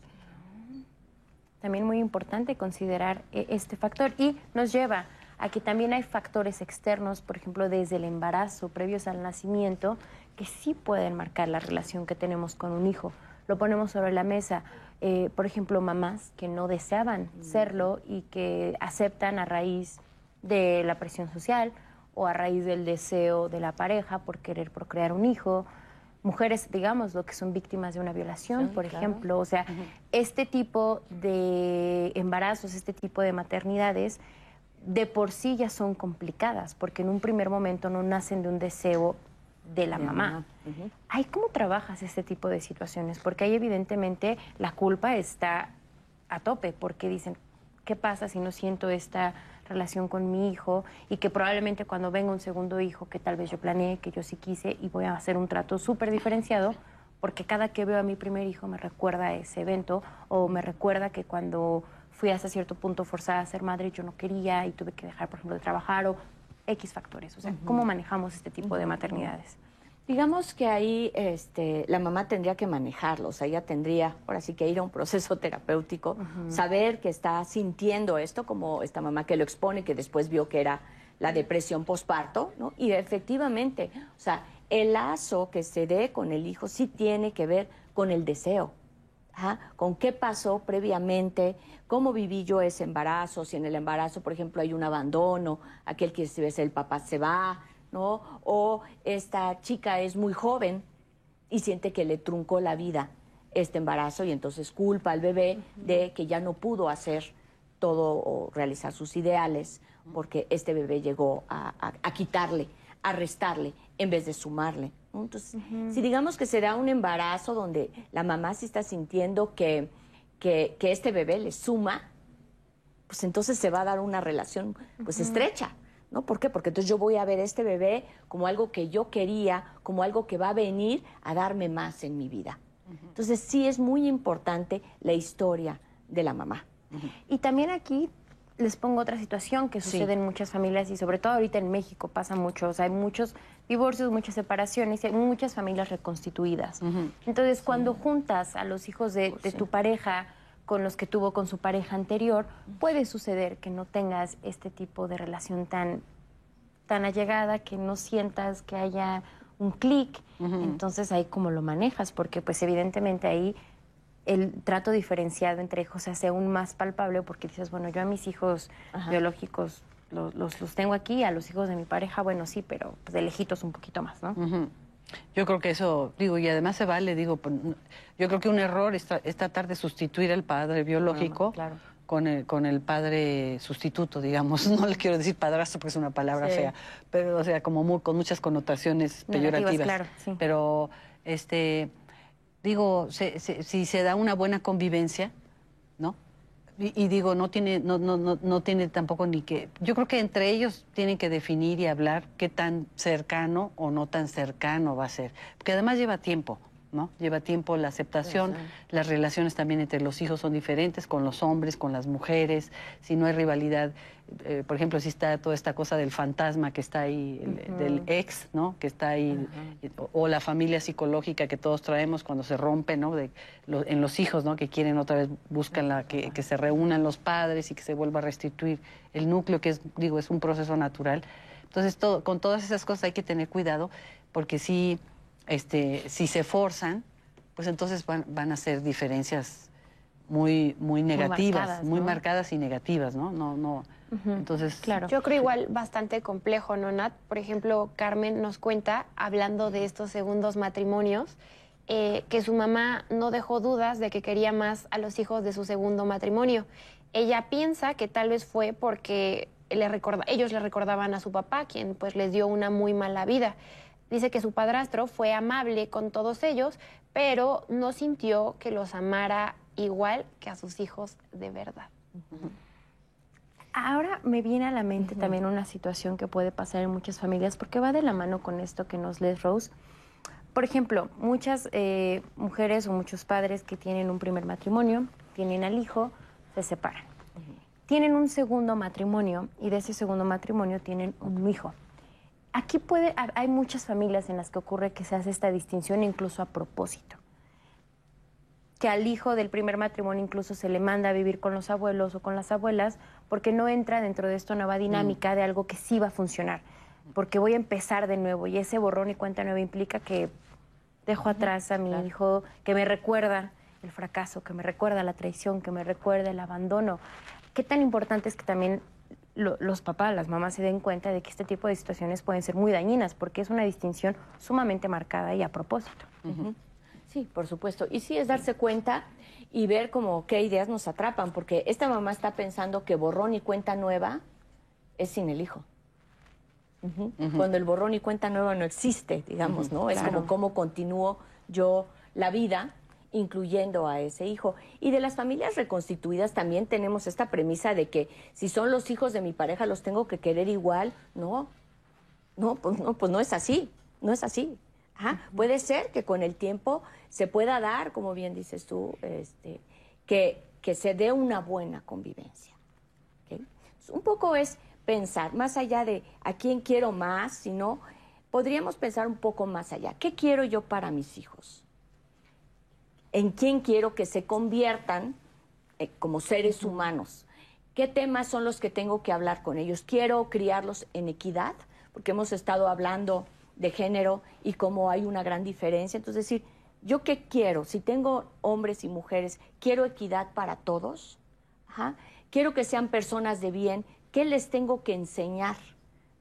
también muy importante considerar eh, este factor y nos lleva a que también hay factores externos, por ejemplo, desde el embarazo, previos al nacimiento, que sí pueden marcar la relación que tenemos con un hijo. Lo ponemos sobre la mesa. Eh, por ejemplo, mamás que no deseaban mm. serlo y que aceptan a raíz de la presión social o a raíz del deseo de la pareja por querer procrear un hijo, mujeres, digamos, lo que son víctimas de una violación, por ejemplo. O sea, este tipo de embarazos, este tipo de maternidades, de por sí ya son complicadas, porque en un primer momento no nacen de un deseo de la mamá. Ay, ¿cómo trabajas este tipo de situaciones? Porque ahí evidentemente la culpa está a tope, porque dicen, ¿qué pasa si no siento esta relación con mi hijo y que probablemente cuando venga un segundo hijo que tal vez yo planeé, que yo sí quise y voy a hacer un trato súper diferenciado porque cada que veo a mi primer hijo me recuerda a ese evento o me recuerda que cuando fui hasta cierto punto forzada a ser madre yo no quería y tuve que dejar, por ejemplo, de trabajar o X factores. O sea, ¿cómo manejamos este tipo de maternidades? Digamos que ahí este, la mamá tendría que manejarlo, o sea, ella tendría ahora sí que ir a un proceso terapéutico, saber que está sintiendo esto, como esta mamá que lo expone, que después vio que era la depresión posparto, ¿no? Y efectivamente, o sea, el lazo que se dé con el hijo sí tiene que ver con el deseo, con qué pasó previamente, cómo viví yo ese embarazo, si en el embarazo, por ejemplo, hay un abandono, aquel que si ves el papá se va, ¿no? O esta chica es muy joven y siente que le truncó la vida este embarazo y entonces culpa al bebé de que ya no pudo hacer todo o realizar sus ideales porque este bebé llegó a, a- a quitarle, a restarle en vez de sumarle. ¿no? Entonces, si digamos que se da un embarazo donde la mamá sí está sintiendo que, que, que este bebé le suma, pues entonces se va a dar una relación pues estrecha, ¿no? ¿Por qué? Porque entonces yo voy a ver a este bebé como algo que yo quería, como algo que va a venir a darme más en mi vida. Entonces sí es muy importante la historia de la mamá. Y también aquí les pongo otra situación que Sí. sucede en muchas familias y sobre todo ahorita en México pasa mucho. O sea, hay muchos divorcios, muchas separaciones y hay muchas familias reconstituidas. Entonces, cuando juntas a los hijos de, de tu pareja con los que tuvo con su pareja anterior, puede suceder que no tengas este tipo de relación tan, tan allegada, que no sientas que haya un clic. Entonces, ahí cómo lo manejas, porque pues evidentemente ahí el trato diferenciado entre hijos se hace aún más palpable porque dices, bueno, yo a mis hijos biológicos los, los, los tengo aquí, a los hijos de mi pareja, bueno, sí, pero pues, de lejitos un poquito más, ¿no? Yo creo que eso, digo, y además se vale, digo, pues, yo creo que un error es, tra- es tratar de sustituir al padre biológico claro. con, el, con el padre sustituto, digamos. No le quiero decir padrastro porque es una palabra Sí. fea, pero, o sea, como muy- con muchas connotaciones peyorativas. claro, sí. Pero, este, digo, se- se- si se da una buena convivencia, ¿no? Y, digo, no tiene, no, no, no, no tiene tampoco ni que. Yo creo que entre ellos tienen que definir y hablar qué tan cercano o no tan cercano va a ser. Porque además lleva tiempo, ¿no? Lleva tiempo la aceptación. Las relaciones también entre los hijos son diferentes, con los hombres, con las mujeres. Si no hay rivalidad, eh, por ejemplo, si está toda esta cosa del fantasma que está ahí, el- del ex, ¿no? Que está ahí, o, o la familia psicológica que todos traemos cuando se rompe, ¿no? De, lo- en los hijos, ¿no? Que quieren otra vez, buscan la, que, que se reúnan los padres y que se vuelva a restituir el núcleo, que es, digo, es un proceso natural. Entonces, todo, con todas esas cosas hay que tener cuidado, porque si, este, si se forzan, pues entonces van, van a ser diferencias muy, muy negativas, marcadas, muy ¿no? marcadas y negativas, ¿no? No, no. Entonces, Claro. Yo creo igual bastante complejo, ¿no, Nat? Por ejemplo, Carmen nos cuenta, hablando de estos segundos matrimonios, eh, que su mamá no dejó dudas de que quería más a los hijos de su segundo matrimonio. Ella piensa que tal vez fue porque le recorda- ellos le recordaban a su papá, quien pues les dio una muy mala vida. Dice que su padrastro fue amable con todos ellos, pero no sintió que los amara igual que a sus hijos de verdad. Ahora me viene a la mente también una situación que puede pasar en muchas familias, porque va de la mano con esto que nos lees, Rose. Por ejemplo, muchas eh, mujeres o muchos padres que tienen un primer matrimonio, tienen al hijo, se separan. Tienen un segundo matrimonio y de ese segundo matrimonio tienen un hijo. Aquí puede, ha- hay muchas familias en las que ocurre que se hace esta distinción incluso a propósito. Que al hijo del primer matrimonio incluso se le manda a vivir con los abuelos o con las abuelas porque no entra dentro de esta nueva dinámica de algo que sí va a funcionar, porque voy a empezar de nuevo y ese borrón y cuenta nueva implica que dejo atrás a mi hijo que me recuerda el fracaso, que me recuerda la traición, que me recuerda el abandono. ¿Qué tan importante es que también lo- los papás, las mamás se den cuenta de que este tipo de situaciones pueden ser muy dañinas porque es una distinción sumamente marcada y a propósito? Sí, por supuesto. Y sí es darse cuenta y ver como qué ideas nos atrapan, porque esta mamá está pensando que borrón y cuenta nueva es sin el hijo. Cuando el borrón y cuenta nueva no existe, digamos, ¿no? Es como cómo continúo yo la vida incluyendo a ese hijo. Y de las familias reconstituidas también tenemos esta premisa de que si son los hijos de mi pareja los tengo que querer igual, no, no, pues no, pues no es así, no es así. Ajá. Puede ser que con el tiempo se pueda dar, como bien dices tú, este, que, que se dé una buena convivencia. Un poco es pensar, más allá de a quién quiero más, sino podríamos pensar un poco más allá. ¿Qué quiero yo para mis hijos? ¿En quién quiero que se conviertan eh, como seres humanos? ¿Qué temas son los que tengo que hablar con ellos? ¿Quiero criarlos en equidad? Porque hemos estado hablando de género y cómo hay una gran diferencia. Entonces, decir, ¿yo qué quiero? Si tengo hombres y mujeres, ¿quiero equidad para todos? Ajá. Quiero que sean personas de bien. ¿Qué les tengo que enseñar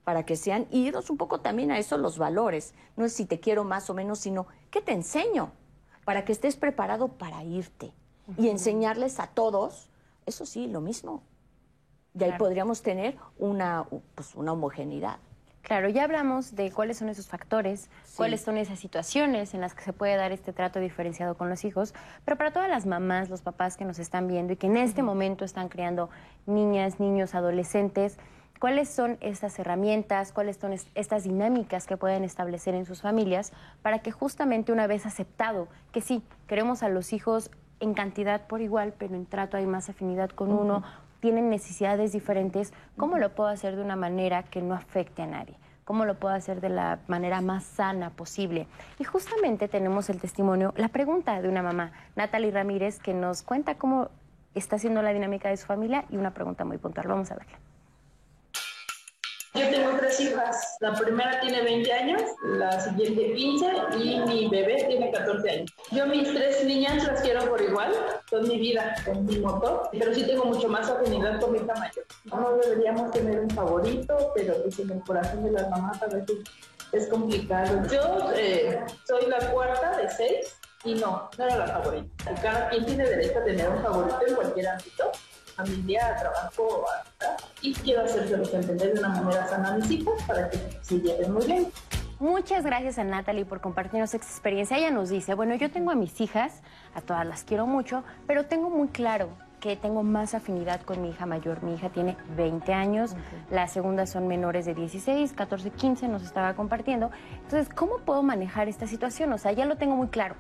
para que sean, y irnos un poco también a eso los valores. No es si te quiero más o menos, sino qué te enseño para que estés preparado para irte y enseñarles a todos, eso sí, lo mismo. Y ahí podríamos tener una, pues, una homogeneidad. Claro, ya hablamos de cuáles son esos factores, cuáles son esas situaciones en las que se puede dar este trato diferenciado con los hijos, pero para todas las mamás, los papás que nos están viendo y que en este momento están criando niñas, niños, adolescentes, ¿cuáles son estas herramientas, cuáles son estas dinámicas que pueden establecer en sus familias para que justamente una vez aceptado que sí, queremos a los hijos en cantidad por igual, pero en trato hay más afinidad con uno, tienen necesidades diferentes, ¿cómo lo puedo hacer de una manera que no afecte a nadie? ¿Cómo lo puedo hacer de la manera más sana posible? Y justamente tenemos el testimonio, la pregunta de una mamá, Natalie Ramírez, que nos cuenta cómo está haciendo la dinámica de su familia y una pregunta muy puntual. Vamos a verla. Yo tengo tres hijas. La primera tiene 20 años, la siguiente 15 y mi bebé tiene 14 años. Yo mis tres niñas las quiero por igual, son mi vida, son mi motor, pero sí tengo mucho más afinidad con mi hija mayor. No deberíamos tener un favorito, pero pues en el corazón de las mamás a veces es complicado. Yo eh, soy la cuarta de seis y no, no era la favorita. Cada quien tiene derecho a tener un favorito en cualquier ámbito familia, trabajo y quiero hacérselos entender de una manera sana a mis hijos para que se lleven muy bien. Muchas gracias a Natalie por compartirnos esta experiencia. Ella nos dice, bueno, yo tengo a mis hijas, a todas las quiero mucho, pero tengo muy claro que tengo más afinidad con mi hija mayor. Mi hija tiene 20 años, las segundas son menores de 16, 14, 15, nos estaba compartiendo. Entonces, ¿cómo puedo manejar esta situación? O sea, ya lo tengo muy claro.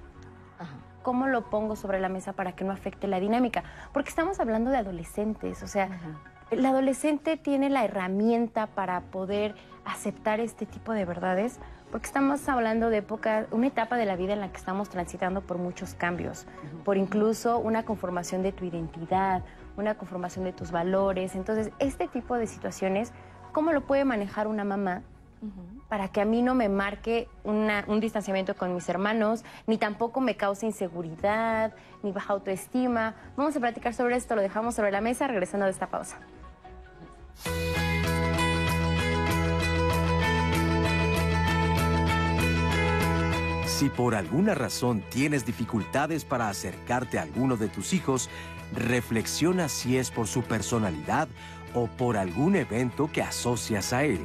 ¿Cómo lo pongo sobre la mesa para que no afecte la dinámica? Porque estamos hablando de adolescentes, o sea, el adolescente tiene la herramienta para poder aceptar este tipo de verdades, porque estamos hablando de época, una etapa de la vida en la que estamos transitando por muchos cambios, por incluso una conformación de tu identidad, una conformación de tus valores. Entonces, este tipo de situaciones, ¿cómo lo puede manejar una mamá para que a mí no me marque un distanciamiento con mis hermanos, ni tampoco me cause inseguridad, ni baja autoestima. Vamos a platicar sobre esto, lo dejamos sobre la mesa regresando de esta pausa. Si por alguna razón tienes dificultades para acercarte a alguno de tus hijos, reflexiona si es por su personalidad o por algún evento que asocias a él.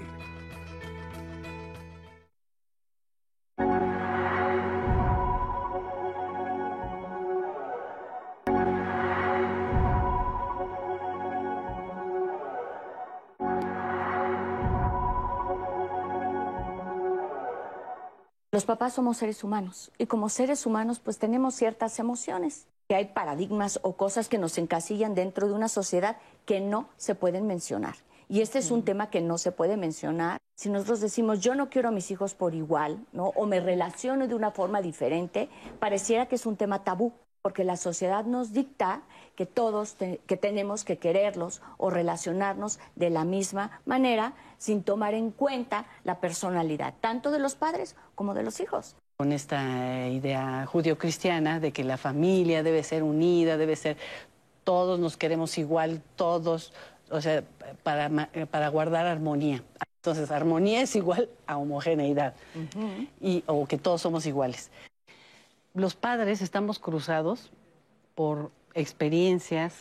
Los papás somos seres humanos y como seres humanos pues tenemos ciertas emociones. Que hay paradigmas o cosas que nos encasillan dentro de una sociedad que no se pueden mencionar. Y este es un tema que no se puede mencionar. Si nosotros decimos, yo no quiero a mis hijos por igual, ¿no? o me relaciono de una forma diferente, pareciera que es un tema tabú, porque la sociedad nos dicta que todos que tenemos que quererlos o relacionarnos de la misma manera sin tomar en cuenta la personalidad tanto de los padres como de los hijos. Con esta idea judio-cristiana de que la familia debe ser unida, debe ser todos nos queremos igual, todos, o sea, para, para guardar armonía. Entonces, armonía es igual a homogeneidad y, o que todos somos iguales. Los padres estamos cruzados por experiencias,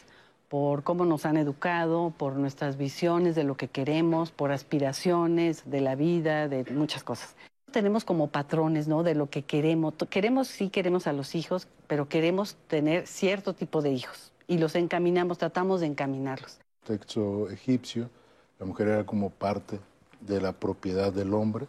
por cómo nos han educado, por nuestras visiones de lo que queremos, por aspiraciones de la vida, de muchas cosas. Tenemos como patrones, ¿no? De lo que queremos. Queremos, sí queremos a los hijos, pero queremos tener cierto tipo de hijos y los encaminamos, tratamos de encaminarlos. Texto egipcio, la mujer era como parte de la propiedad del hombre,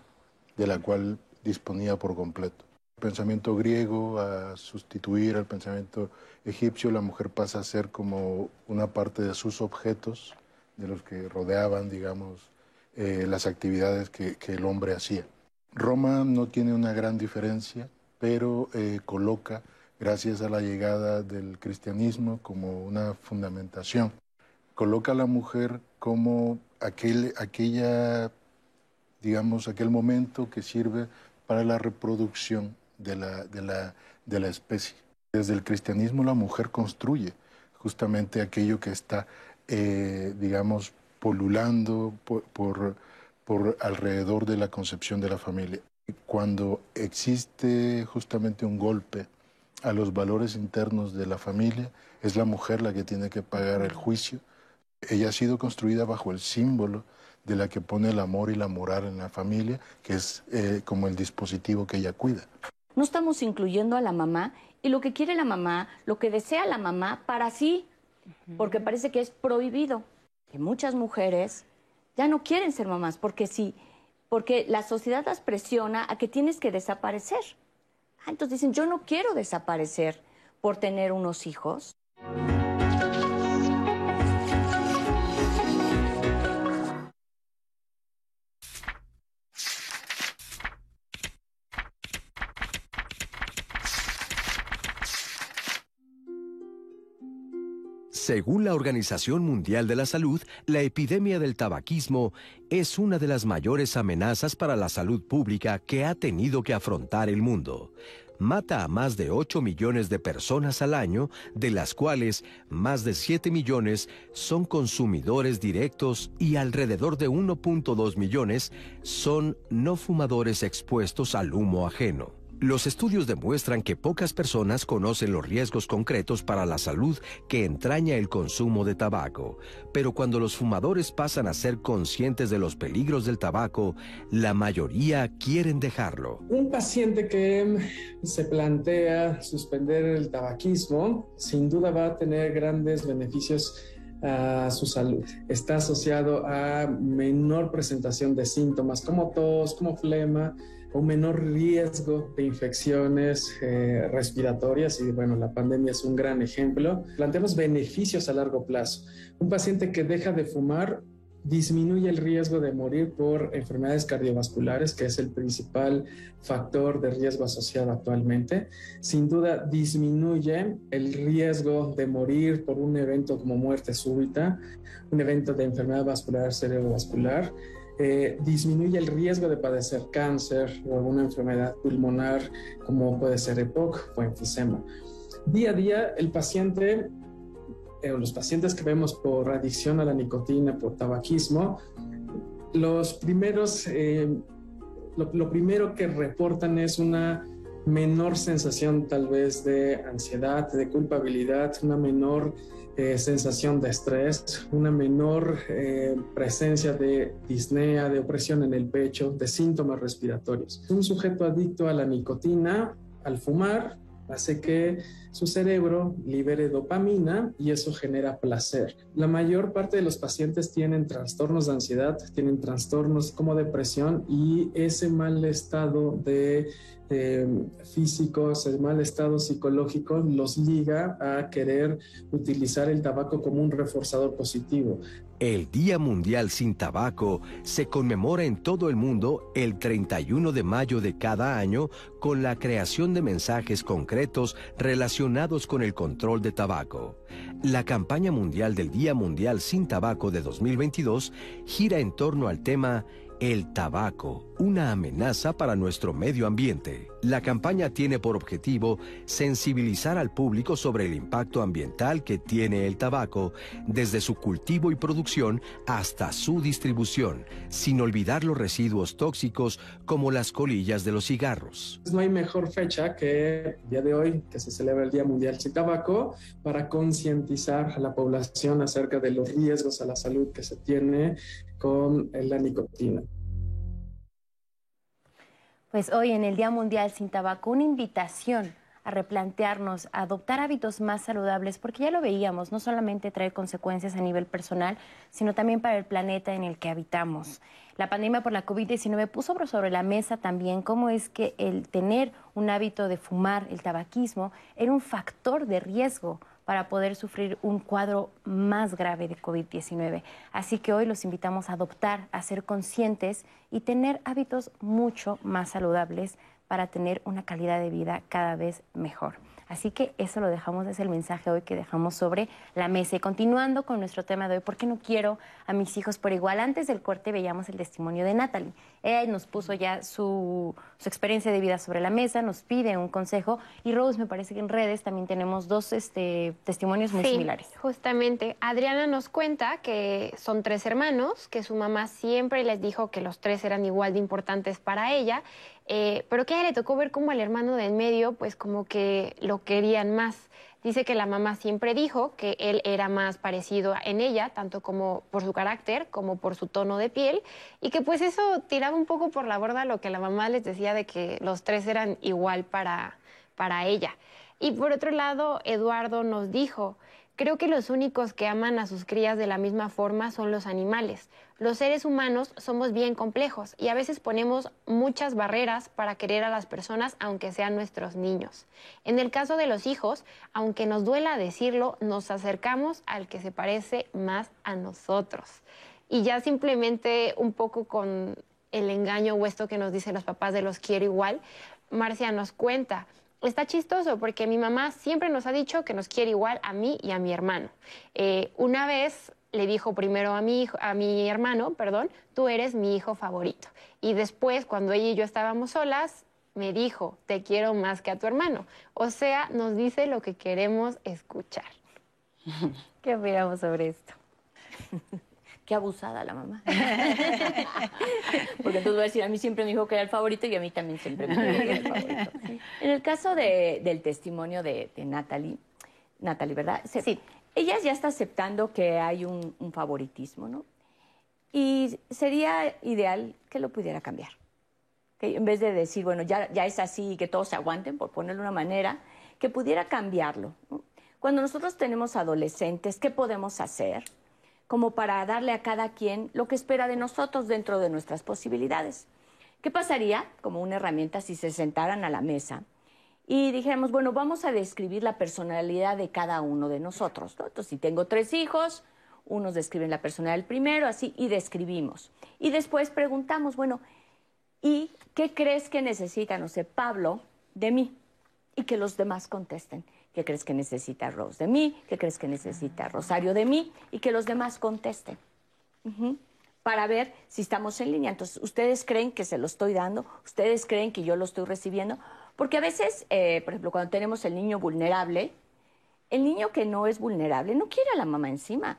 de la cual disponía por completo pensamiento griego a sustituir al pensamiento egipcio, la mujer pasa a ser como una parte de sus objetos, de los que rodeaban, digamos, eh, las actividades que, el hombre hacía. Roma no tiene una gran diferencia, pero eh, coloca, gracias a la llegada del cristianismo, como una fundamentación. Coloca a la mujer como aquel, aquella, digamos, aquel momento que sirve para la reproducción de la, de la, de la especie. Desde el cristianismo la mujer construye justamente aquello que está, eh, digamos, polulando por, por alrededor de la concepción de la familia. Cuando existe justamente un golpe a los valores internos de la familia, es la mujer la que tiene que pagar el juicio. Ella ha sido construida bajo el símbolo de la que pone el amor y la moral en la familia, que es eh, como el dispositivo que ella cuida. No estamos incluyendo a la mamá y lo que quiere la mamá, lo que desea la mamá para sí, porque parece que es prohibido. Que muchas mujeres ya no quieren ser mamás porque sí, porque la sociedad las presiona a que tienes que desaparecer. Ah, entonces dicen, yo no quiero desaparecer por tener unos hijos. Según la Organización Mundial de la Salud, la epidemia del tabaquismo es una de las mayores amenazas para la salud pública que ha tenido que afrontar el mundo. Mata a más de 8 millones de personas al año, de las cuales más de 7 millones son consumidores directos y alrededor de 1.2 millones son no fumadores expuestos al humo ajeno. Los estudios demuestran que pocas personas conocen los riesgos concretos para la salud que entraña el consumo de tabaco, pero cuando los fumadores pasan a ser conscientes de los peligros del tabaco, la mayoría quieren dejarlo. Un paciente que se plantea suspender el tabaquismo, sin duda va a tener grandes beneficios a su salud. Está asociado a menor presentación de síntomas como tos, como flema, un menor riesgo de infecciones eh, respiratorias y bueno, la pandemia es un gran ejemplo. Planteamos beneficios a largo plazo. Un paciente que deja de fumar disminuye el riesgo de morir por enfermedades cardiovasculares, que es el principal factor de riesgo asociado actualmente. Sin duda, disminuye el riesgo de morir por un evento como muerte súbita, un evento de enfermedad vascular cerebrovascular eh, disminuye el riesgo de padecer cáncer o alguna enfermedad pulmonar como puede ser EPOC o enfisema. Día a día el paciente eh, o los pacientes que vemos por adicción a la nicotina, por tabaquismo, los primeros, eh, lo primero que reportan es una menor sensación tal vez de ansiedad, de culpabilidad, una menor eh, sensación de estrés, una menor eh, presencia de disnea, de opresión en el pecho, de síntomas respiratorios. Un sujeto adicto a la nicotina, al fumar, hace que su cerebro libere dopamina y eso genera placer. La mayor parte de los pacientes tienen trastornos de ansiedad, tienen trastornos como depresión y ese mal estado de eh, físicos, el mal estado psicológico los liga a querer utilizar el tabaco como un reforzador positivo. El Día Mundial sin Tabaco se conmemora en todo el mundo el 31 de mayo de cada año con la creación de mensajes concretos relacionados con el control de tabaco. La campaña mundial del Día Mundial sin Tabaco de 2022 gira en torno al tema el tabaco, una amenaza para nuestro medio ambiente. La campaña tiene por objetivo sensibilizar al público sobre el impacto ambiental que tiene el tabaco, desde su cultivo y producción hasta su distribución, sin olvidar los residuos tóxicos como las colillas de los cigarros. No hay mejor fecha que el día de hoy, que se celebra el Día Mundial sin Tabaco, para concientizar a la población acerca de los riesgos a la salud que se tiene con la nicotina. Pues hoy en el Día Mundial sin Tabaco, una invitación a replantearnos, a adoptar hábitos más saludables, porque ya lo veíamos, no solamente trae consecuencias a nivel personal, sino también para el planeta en el que habitamos. La pandemia por la COVID-19 puso sobre la mesa también cómo es que el tener un hábito de fumar, el tabaquismo, era un factor de riesgo para poder sufrir un cuadro más grave de COVID-19. Así que hoy los invitamos a adoptar, a ser conscientes y tener hábitos mucho más saludables para tener una calidad de vida cada vez mejor. Así que eso lo dejamos, es el mensaje hoy que dejamos sobre la mesa. Y continuando con nuestro tema de hoy, ¿por qué no quiero a mis hijos por igual? Antes del corte veíamos el testimonio de Natalie. Ella nos puso ya su, su experiencia de vida sobre la mesa, nos pide un consejo. Y Rose, me parece que en redes también tenemos dos este, testimonios muy Sí, similares. Justamente, Adriana nos cuenta que son tres hermanos, que su mamá siempre les dijo que los tres eran igual de importantes para ella, eh, pero que a ella le tocó ver como el hermano del medio, pues como que lo querían más. Dice que la mamá siempre dijo que él era más parecido en ella, tanto como por su carácter como por su tono de piel, y que pues eso tiraba un poco por la borda lo que la mamá les decía de que los tres eran igual para, para ella. Y por otro lado, Eduardo nos dijo, creo que los únicos que aman a sus crías de la misma forma son los animales. Los seres humanos somos bien complejos y a veces ponemos muchas barreras para querer a las personas aunque sean nuestros niños. En el caso de los hijos, aunque nos duela decirlo, nos acercamos al que se parece más a nosotros. Y ya simplemente un poco con el engaño o esto que nos dicen los papás de los quiero igual, Marcia nos cuenta, está chistoso porque mi mamá siempre nos ha dicho que nos quiere igual a mí y a mi hermano. Eh, una vez le dijo primero a mi, hijo, a mi hermano, perdón, tú eres mi hijo favorito. Y después, cuando ella y yo estábamos solas, me dijo, te quiero más que a tu hermano. O sea, nos dice lo que queremos escuchar. ¿Qué opinamos sobre esto? Qué abusada la mamá. Porque entonces voy a decir, a mí siempre me dijo que era el favorito y a mí también siempre me dijo que era el favorito. En el caso de- del testimonio de, de Natalie, Natalie, ¿verdad? Se- Sí. Ella ya está aceptando que hay un, favoritismo, ¿no? Y sería ideal que lo pudiera cambiar. ¿ok? En vez de decir, bueno, ya, ya es así y que todos se aguanten, por ponerlo de una manera, que pudiera cambiarlo. Cuando nosotros tenemos adolescentes, ¿qué podemos hacer? Como para darle a cada quien lo que espera de nosotros dentro de nuestras posibilidades. ¿Qué pasaría, como una herramienta, si se sentaran a la mesa y dijéramos, bueno, vamos a describir la personalidad de cada uno de nosotros? ¿no? Entonces, si tengo tres hijos, unos describen la personalidad del primero, así, y describimos. Y después preguntamos, bueno, ¿y qué crees que necesita, no sé, Pablo de mí? Y que los demás contesten. ¿Qué crees que necesita Rose de mí? ¿Qué crees que necesita Rosario de mí? Y que los demás contesten. Para ver si estamos en línea. Entonces, ¿ustedes creen que se lo estoy dando? ¿Ustedes creen que yo lo estoy recibiendo? Porque a veces, eh, por ejemplo, cuando tenemos el niño vulnerable, el niño que no es vulnerable no quiere a la mamá encima.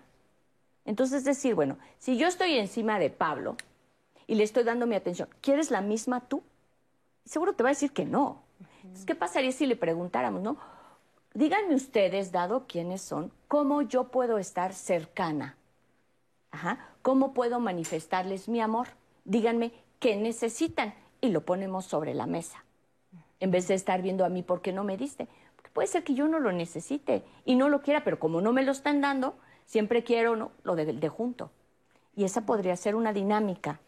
Entonces, decir, bueno, si yo estoy encima de Pablo y le estoy dando mi atención, ¿quieres la misma tú? Seguro te va a decir que no. Entonces, ¿qué pasaría si le preguntáramos, no? Díganme ustedes, dado quiénes son, cómo yo puedo estar cercana. Ajá. ¿Cómo puedo manifestarles mi amor? Díganme qué necesitan y lo ponemos sobre la mesa. En vez de estar viendo a mí por qué no me diste. Porque puede ser que yo no lo necesite y no lo quiera, pero como no me lo están dando, siempre quiero lo de, junto. Y esa podría ser una dinámica.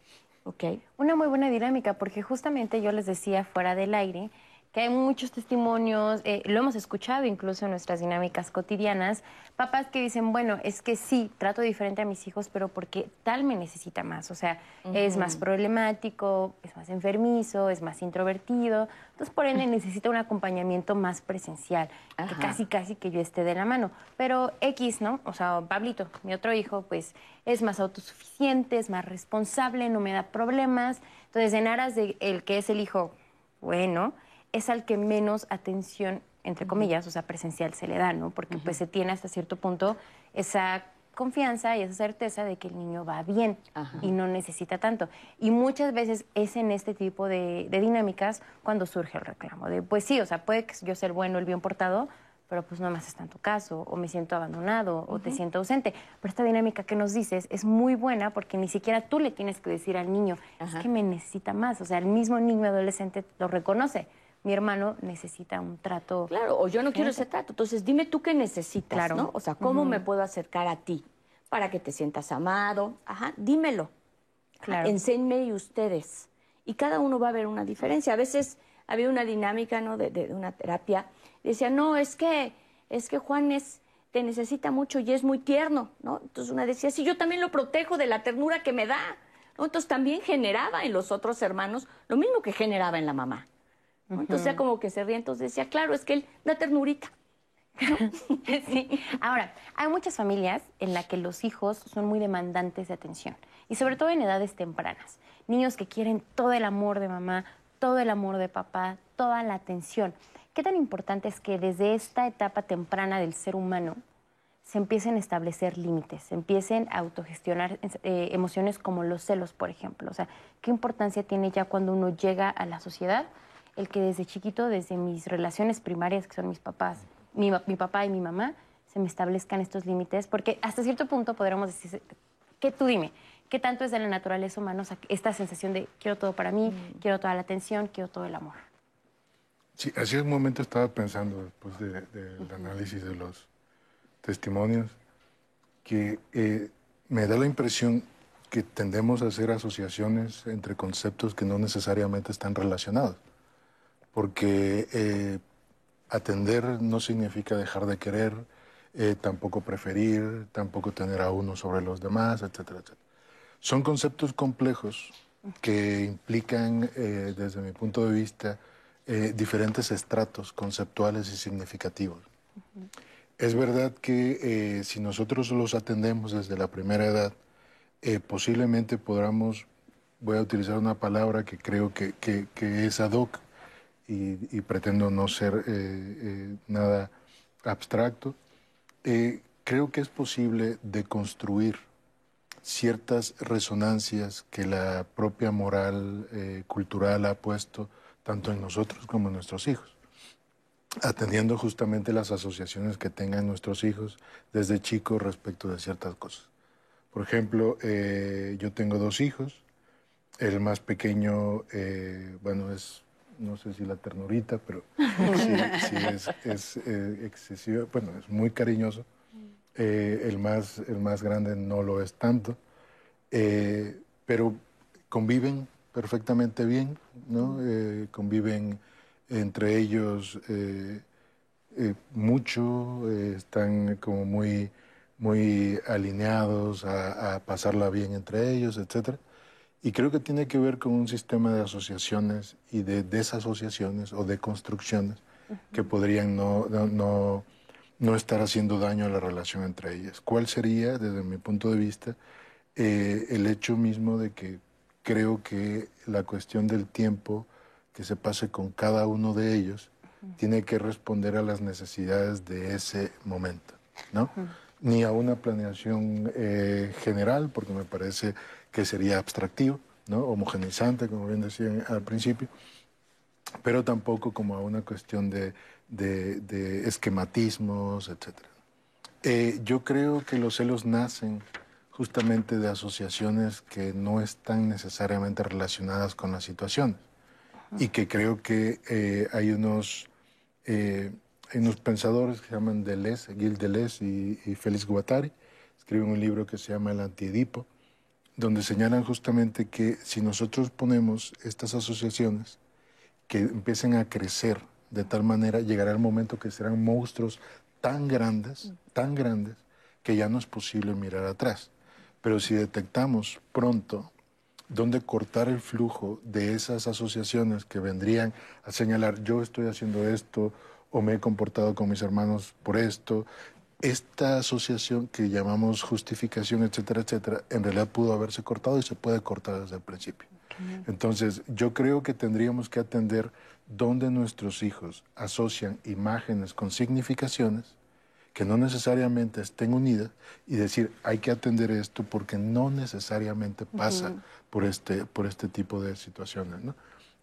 ¿ok? Una muy buena dinámica, porque justamente yo les decía fuera del aire que hay muchos testimonios, eh, lo hemos escuchado incluso en nuestras dinámicas cotidianas, papás que dicen, bueno, es que sí, trato diferente a mis hijos, pero porque tal me necesita más, o sea, es más problemático, es más enfermizo, es más introvertido, entonces por ende necesita un acompañamiento más presencial, que Ajá. casi casi que yo esté de la mano. Pero X, ¿no? O sea, Pablito, mi otro hijo, pues es más autosuficiente, es más responsable, no me da problemas. Entonces, en aras de el que es el hijo bueno, es al que menos atención, entre comillas, o sea, presencial se le da, ¿no? Porque pues se tiene hasta cierto punto esa confianza y esa certeza de que el niño va bien Ajá. y no necesita tanto. Y muchas veces es en este tipo de, de dinámicas cuando surge el reclamo. De, pues sí, o sea, puede que yo ser bueno, el bien portado, pero pues no me haces tanto caso, o me siento abandonado, o te siento ausente. Pero esta dinámica que nos dices es muy buena porque ni siquiera tú le tienes que decir al niño, Ajá. es que me necesita más. O sea, el mismo niño adolescente lo reconoce. Mi hermano necesita un trato. Claro, o yo no quiero ese trato. Entonces, dime tú qué necesitas, Claro. ¿no? O sea, ¿cómo me puedo acercar a ti para que te sientas amado? Ajá, dímelo. Ajá, Claro. Enséñme ustedes. Y cada uno va a ver una diferencia. A veces había una dinámica, ¿no? De, de una terapia. Decía, no, es que, es que Juan es, te necesita mucho y es muy tierno, ¿no? Entonces una decía, sí, yo también lo protejo de la ternura que me da. ¿no? Entonces también generaba en los otros hermanos lo mismo que generaba en la mamá. Entonces ya como que se ría, entonces decía, claro, es que él da ternurita. sí. Ahora, hay muchas familias en las que los hijos son muy demandantes de atención y sobre todo en edades tempranas. Niños que quieren todo el amor de mamá, todo el amor de papá, toda la atención. ¿Qué tan importante es que desde esta etapa temprana del ser humano se empiecen a establecer límites, se empiecen a autogestionar eh, emociones como los celos, por ejemplo? O sea, ¿qué importancia tiene ya cuando uno llega a la sociedad el que desde chiquito, desde mis relaciones primarias, que son mis papás, mi, papá y mi mamá, se me establezcan estos límites? Porque hasta cierto punto podríamos decir, que tú dime, ¿qué tanto es de la naturaleza humana esta sensación de quiero todo para mí, mm. quiero toda la atención, quiero todo el amor? Sí, hace un momento estaba pensando, después del análisis de los testimonios, que eh, me da la impresión que tendemos a hacer asociaciones entre conceptos que no necesariamente están relacionados. Porque eh, atender no significa dejar de querer, eh, tampoco preferir, tampoco tener a uno sobre los demás, etcétera, etcétera. Son conceptos complejos que implican, desde mi punto de vista, diferentes estratos conceptuales y significativos. Es verdad que eh, si nosotros los atendemos desde la primera edad, eh, posiblemente podamos, voy a utilizar una palabra que creo que, es ad hoc y, pretendo no ser eh, nada abstracto, creo que es posible deconstruir ciertas resonancias que la propia moral cultural ha puesto tanto en nosotros como en nuestros hijos atendiendo justamente las asociaciones que tengan nuestros hijos desde chicos respecto de ciertas cosas. Por ejemplo, eh, yo tengo dos hijos. El más pequeño, eh, bueno, es, no sé si la ternurita, pero sí, es, eh, excesivo, bueno, es muy cariñoso. el, más, el más grande no lo es tanto, pero conviven perfectamente bien, ¿no? conviven entre ellos eh, eh, mucho, eh, están como muy, muy alineados a, pasarla bien entre ellos, etc. Y creo que tiene que ver con un sistema de asociaciones y de desasociaciones o de construcciones que podrían no, no, no, estar haciendo daño a la relación entre ellas. ¿Cuál sería, desde mi punto de vista, el hecho mismo de que creo que la cuestión del tiempo que se pase con cada uno de ellos tiene que responder a las necesidades de ese momento, ¿no? Ni a una planeación eh, general, porque me parece que sería abstractivo, ¿no? Homogenizante, como bien decían al principio, pero tampoco como a una cuestión de, esquematismos, etc. Eh, yo creo que los celos nacen justamente de asociaciones que no están necesariamente relacionadas con las situaciones y que creo que eh, hay, unos, eh, unos pensadores que se llaman Deleuze, Gil Deleuze y, y Félix Guattari, escriben un libro que se llama El Antiedipo, donde señalan justamente que si nosotros ponemos estas asociaciones que empiecen a crecer de tal manera, llegará el momento que serán monstruos tan grandes, tan grandes, que ya no es posible mirar atrás. Pero si detectamos pronto dónde cortar el flujo de esas asociaciones que vendrían a señalar yo estoy haciendo esto o me he comportado con mis hermanos por esto. Esta asociación que llamamos justificación, etcétera, etcétera, en realidad pudo haberse cortado y se puede cortar desde el principio. Entonces, yo creo que tendríamos que atender dónde nuestros hijos asocian imágenes con significaciones que no necesariamente estén unidas y decir, hay que atender esto porque no necesariamente pasa por, este, por este tipo de situaciones. ¿no?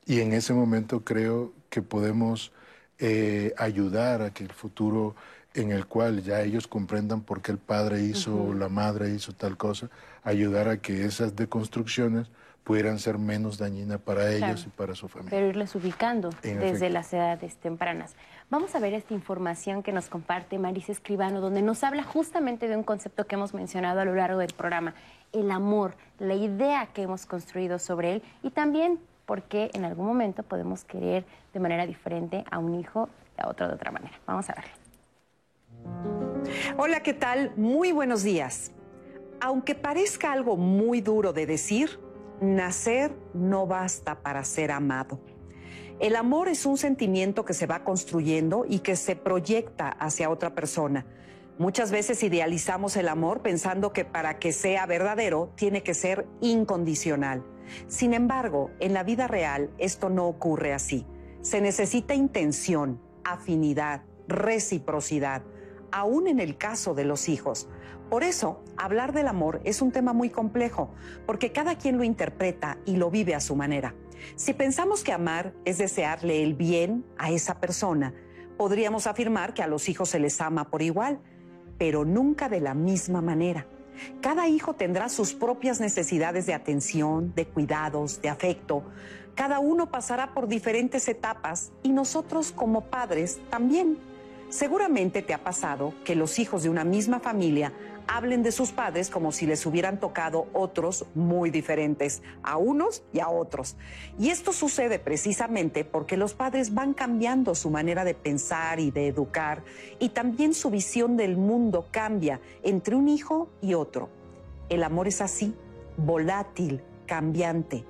Y en ese momento creo que podemos eh, ayudar a que el futuro en el cual ya ellos comprendan por qué el padre hizo o la madre hizo tal cosa, ayudar a que esas deconstrucciones pudieran ser menos dañinas para ellos y para su familia. Pero irles ubicando desde las edades tempranas. Vamos a ver esta información que nos comparte Marisa Escribano, donde nos habla justamente de un concepto que hemos mencionado a lo largo del programa, el amor, la idea que hemos construido sobre él y también porque en algún momento podemos querer de manera diferente a un hijo y a otro de otra manera. Vamos a verlo. Hola, ¿qué tal? Muy buenos días. Aunque parezca algo muy duro de decir, nacer no basta para ser amado. El amor es un sentimiento que se va construyendo y que se proyecta hacia otra persona. Muchas veces idealizamos el amor pensando que para que sea verdadero tiene que ser incondicional. Sin embargo, en la vida real esto no ocurre así. Se necesita intención, afinidad, reciprocidad, aún en el caso de los hijos. Por eso, hablar del amor es un tema muy complejo, porque cada quien lo interpreta y lo vive a su manera. Si pensamos que amar es desearle el bien a esa persona, podríamos afirmar que a los hijos se les ama por igual, pero nunca de la misma manera. Cada hijo tendrá sus propias necesidades de atención, de cuidados, de afecto. Cada uno pasará por diferentes etapas y nosotros como padres también. Seguramente te ha pasado que los hijos de una misma familia hablen de sus padres como si les hubieran tocado otros muy diferentes, a unos y a otros. Y esto sucede precisamente porque los padres van cambiando su manera de pensar y de educar, y también su visión del mundo cambia entre un hijo y otro. El amor es así, volátil, cambiante.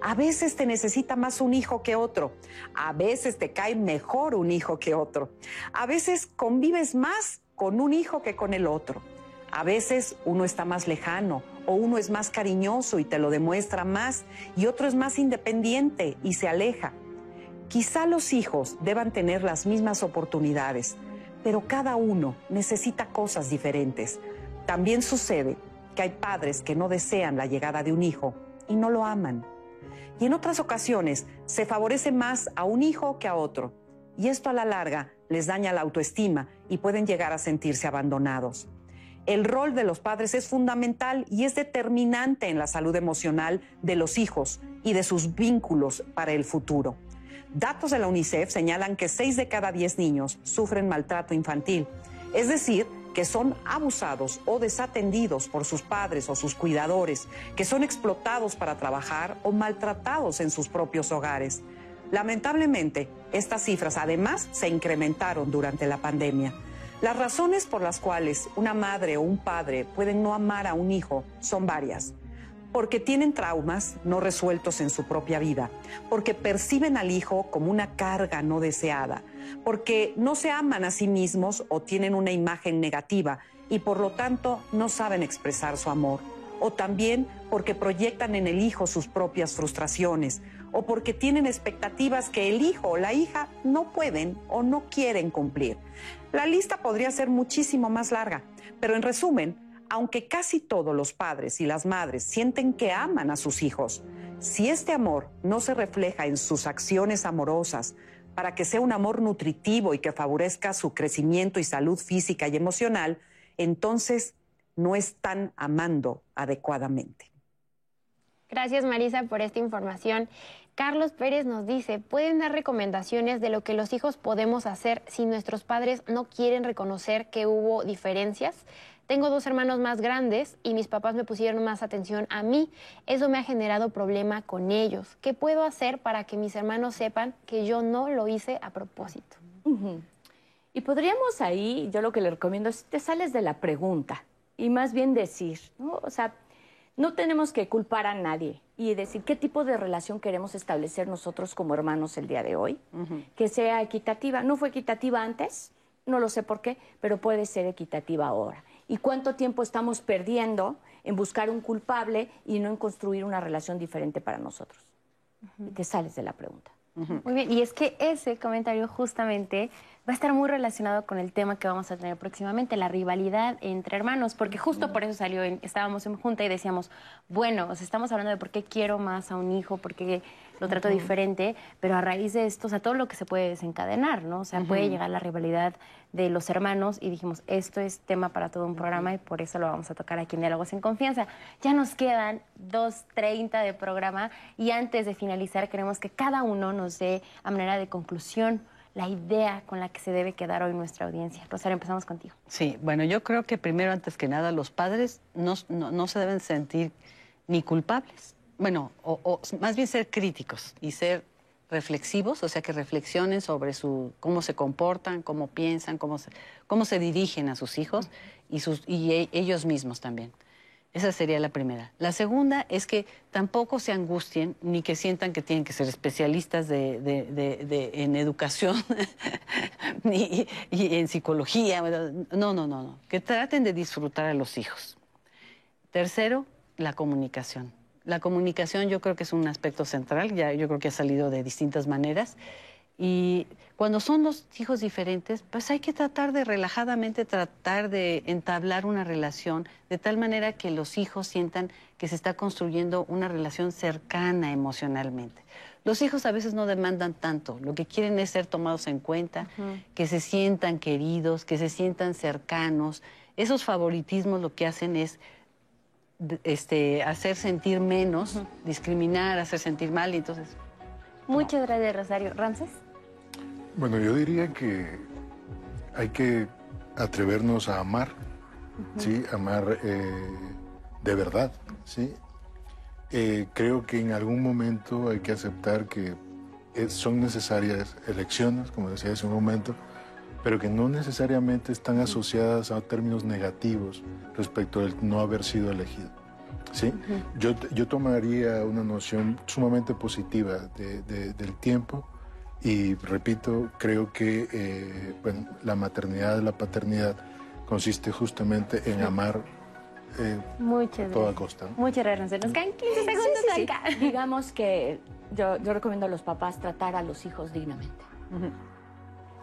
A veces te necesita más un hijo que otro. A veces te cae mejor un hijo que otro. A veces convives más con un hijo que con el otro. A veces uno está más lejano o uno es más cariñoso y te lo demuestra más y otro es más independiente y se aleja. Quizá los hijos deban tener las mismas oportunidades, pero cada uno necesita cosas diferentes. También sucede que hay padres que no desean la llegada de un hijo y no lo aman y en otras ocasiones se favorece más a un hijo que a otro. Y esto a la larga les daña la autoestima y pueden llegar a sentirse abandonados. El rol de los padres es fundamental y es determinante en la salud emocional de los hijos y de sus vínculos para el futuro. Datos de la UNICEF señalan que 6 de cada 10 niños sufren maltrato infantil, es decir, que son abusados o desatendidos por sus padres o sus cuidadores, que son explotados para trabajar o maltratados en sus propios hogares. Lamentablemente, estas cifras además se incrementaron durante la pandemia. Las razones por las cuales una madre o un padre pueden no amar a un hijo son varias porque tienen traumas no resueltos en su propia vida, porque perciben al hijo como una carga no deseada, porque no se aman a sí mismos o tienen una imagen negativa y por lo tanto no saben expresar su amor, o también porque proyectan en el hijo sus propias frustraciones, o porque tienen expectativas que el hijo o la hija no pueden o no quieren cumplir. La lista podría ser muchísimo más larga, pero en resumen, aunque casi todos los padres y las madres sienten que aman a sus hijos, si este amor no se refleja en sus acciones amorosas para que sea un amor nutritivo y que favorezca su crecimiento y salud física y emocional, entonces no están amando adecuadamente. Gracias Marisa por esta información. Carlos Pérez nos dice, ¿pueden dar recomendaciones de lo que los hijos podemos hacer si nuestros padres no quieren reconocer que hubo diferencias? Tengo dos hermanos más grandes y mis papás me pusieron más atención a mí. Eso me ha generado problema con ellos. ¿Qué puedo hacer para que mis hermanos sepan que yo no lo hice a propósito? Y podríamos ahí, yo lo que le recomiendo es, te sales de la pregunta y más bien decir, ¿no? O sea, no tenemos que culpar a nadie y decir qué tipo de relación queremos establecer nosotros como hermanos el día de hoy, que sea equitativa. No fue equitativa antes, no lo sé por qué, pero puede ser equitativa ahora y cuánto tiempo estamos perdiendo en buscar un culpable y no en construir una relación diferente para nosotros. Y te sales de la pregunta. Muy bien, y es que ese comentario justamente va a estar muy relacionado con el tema que vamos a tener próximamente, la rivalidad entre hermanos, porque justo por eso salió, estábamos en junta y decíamos, bueno, o estamos hablando de por qué quiero más a un hijo, por qué lo trato diferente, pero a raíz de esto, o sea, todo lo que se puede desencadenar, ¿no? O sea, puede llegar la rivalidad de los hermanos y dijimos, esto es tema para todo un programa y por eso lo vamos a tocar aquí en Diálogos en Confianza. Ya nos quedan 2.30 de programa y antes de finalizar queremos que cada uno nos dé a manera de conclusión la idea con la que se debe quedar hoy nuestra audiencia. Rosario, empezamos contigo. Sí, bueno, yo creo que primero, antes que nada, los padres no, no se deben sentir ni culpables bueno, o, más bien ser críticos y ser reflexivos, o sea, que reflexionen sobre su, cómo se comportan, cómo piensan, cómo se, cómo se dirigen a sus hijos y, sus, y e, ellos mismos también. Esa sería la primera. La segunda es que tampoco se angustien ni que sientan que tienen que ser especialistas de, en educación ni, y en psicología. No, no, no, no. Que traten de disfrutar a los hijos. Tercero, la comunicación. La comunicación yo creo que es un aspecto central, ya yo creo que ha salido de distintas maneras. Y cuando son dos hijos diferentes, pues hay que tratar de relajadamente tratar de entablar una relación de tal manera que los hijos sientan que se está construyendo una relación cercana emocionalmente. Los hijos a veces no demandan tanto, lo que quieren es ser tomados en cuenta, que se sientan queridos, que se sientan cercanos. Esos favoritismos lo que hacen es este, hacer sentir menos, discriminar, hacer sentir mal, y entonces Muchas gracias, Rosario. ¿Ramses? Bueno, yo diría que hay que atrevernos a amar, ¿sí? Amar eh, de verdad, ¿sí? Eh, creo que en algún momento hay que aceptar que eh, son necesarias elecciones, como decía hace un momento, pero que no necesariamente están asociadas a términos negativos respecto del no haber sido elegido. ¿sí? yo, yo tomaría una noción sumamente positiva de- de- del tiempo y repito, creo que eh, bueno, la maternidad, la paternidad consiste justamente en amar eh, Muchas a toda gracias. costa. ¿no? Muchas gracias. Nos quedan 15 Sí, segundos, sí, sí. Blanca. Digamos que yo, yo recomiendo a los papás tratar a los hijos dignamente.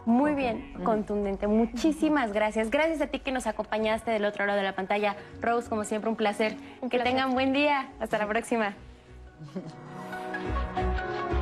Muy bien, contundente. Muchísimas gracias. Gracias a ti que nos acompañaste del otro lado de la pantalla. Rose, como siempre, un placer. que placer. tengan buen día. Hasta la próxima.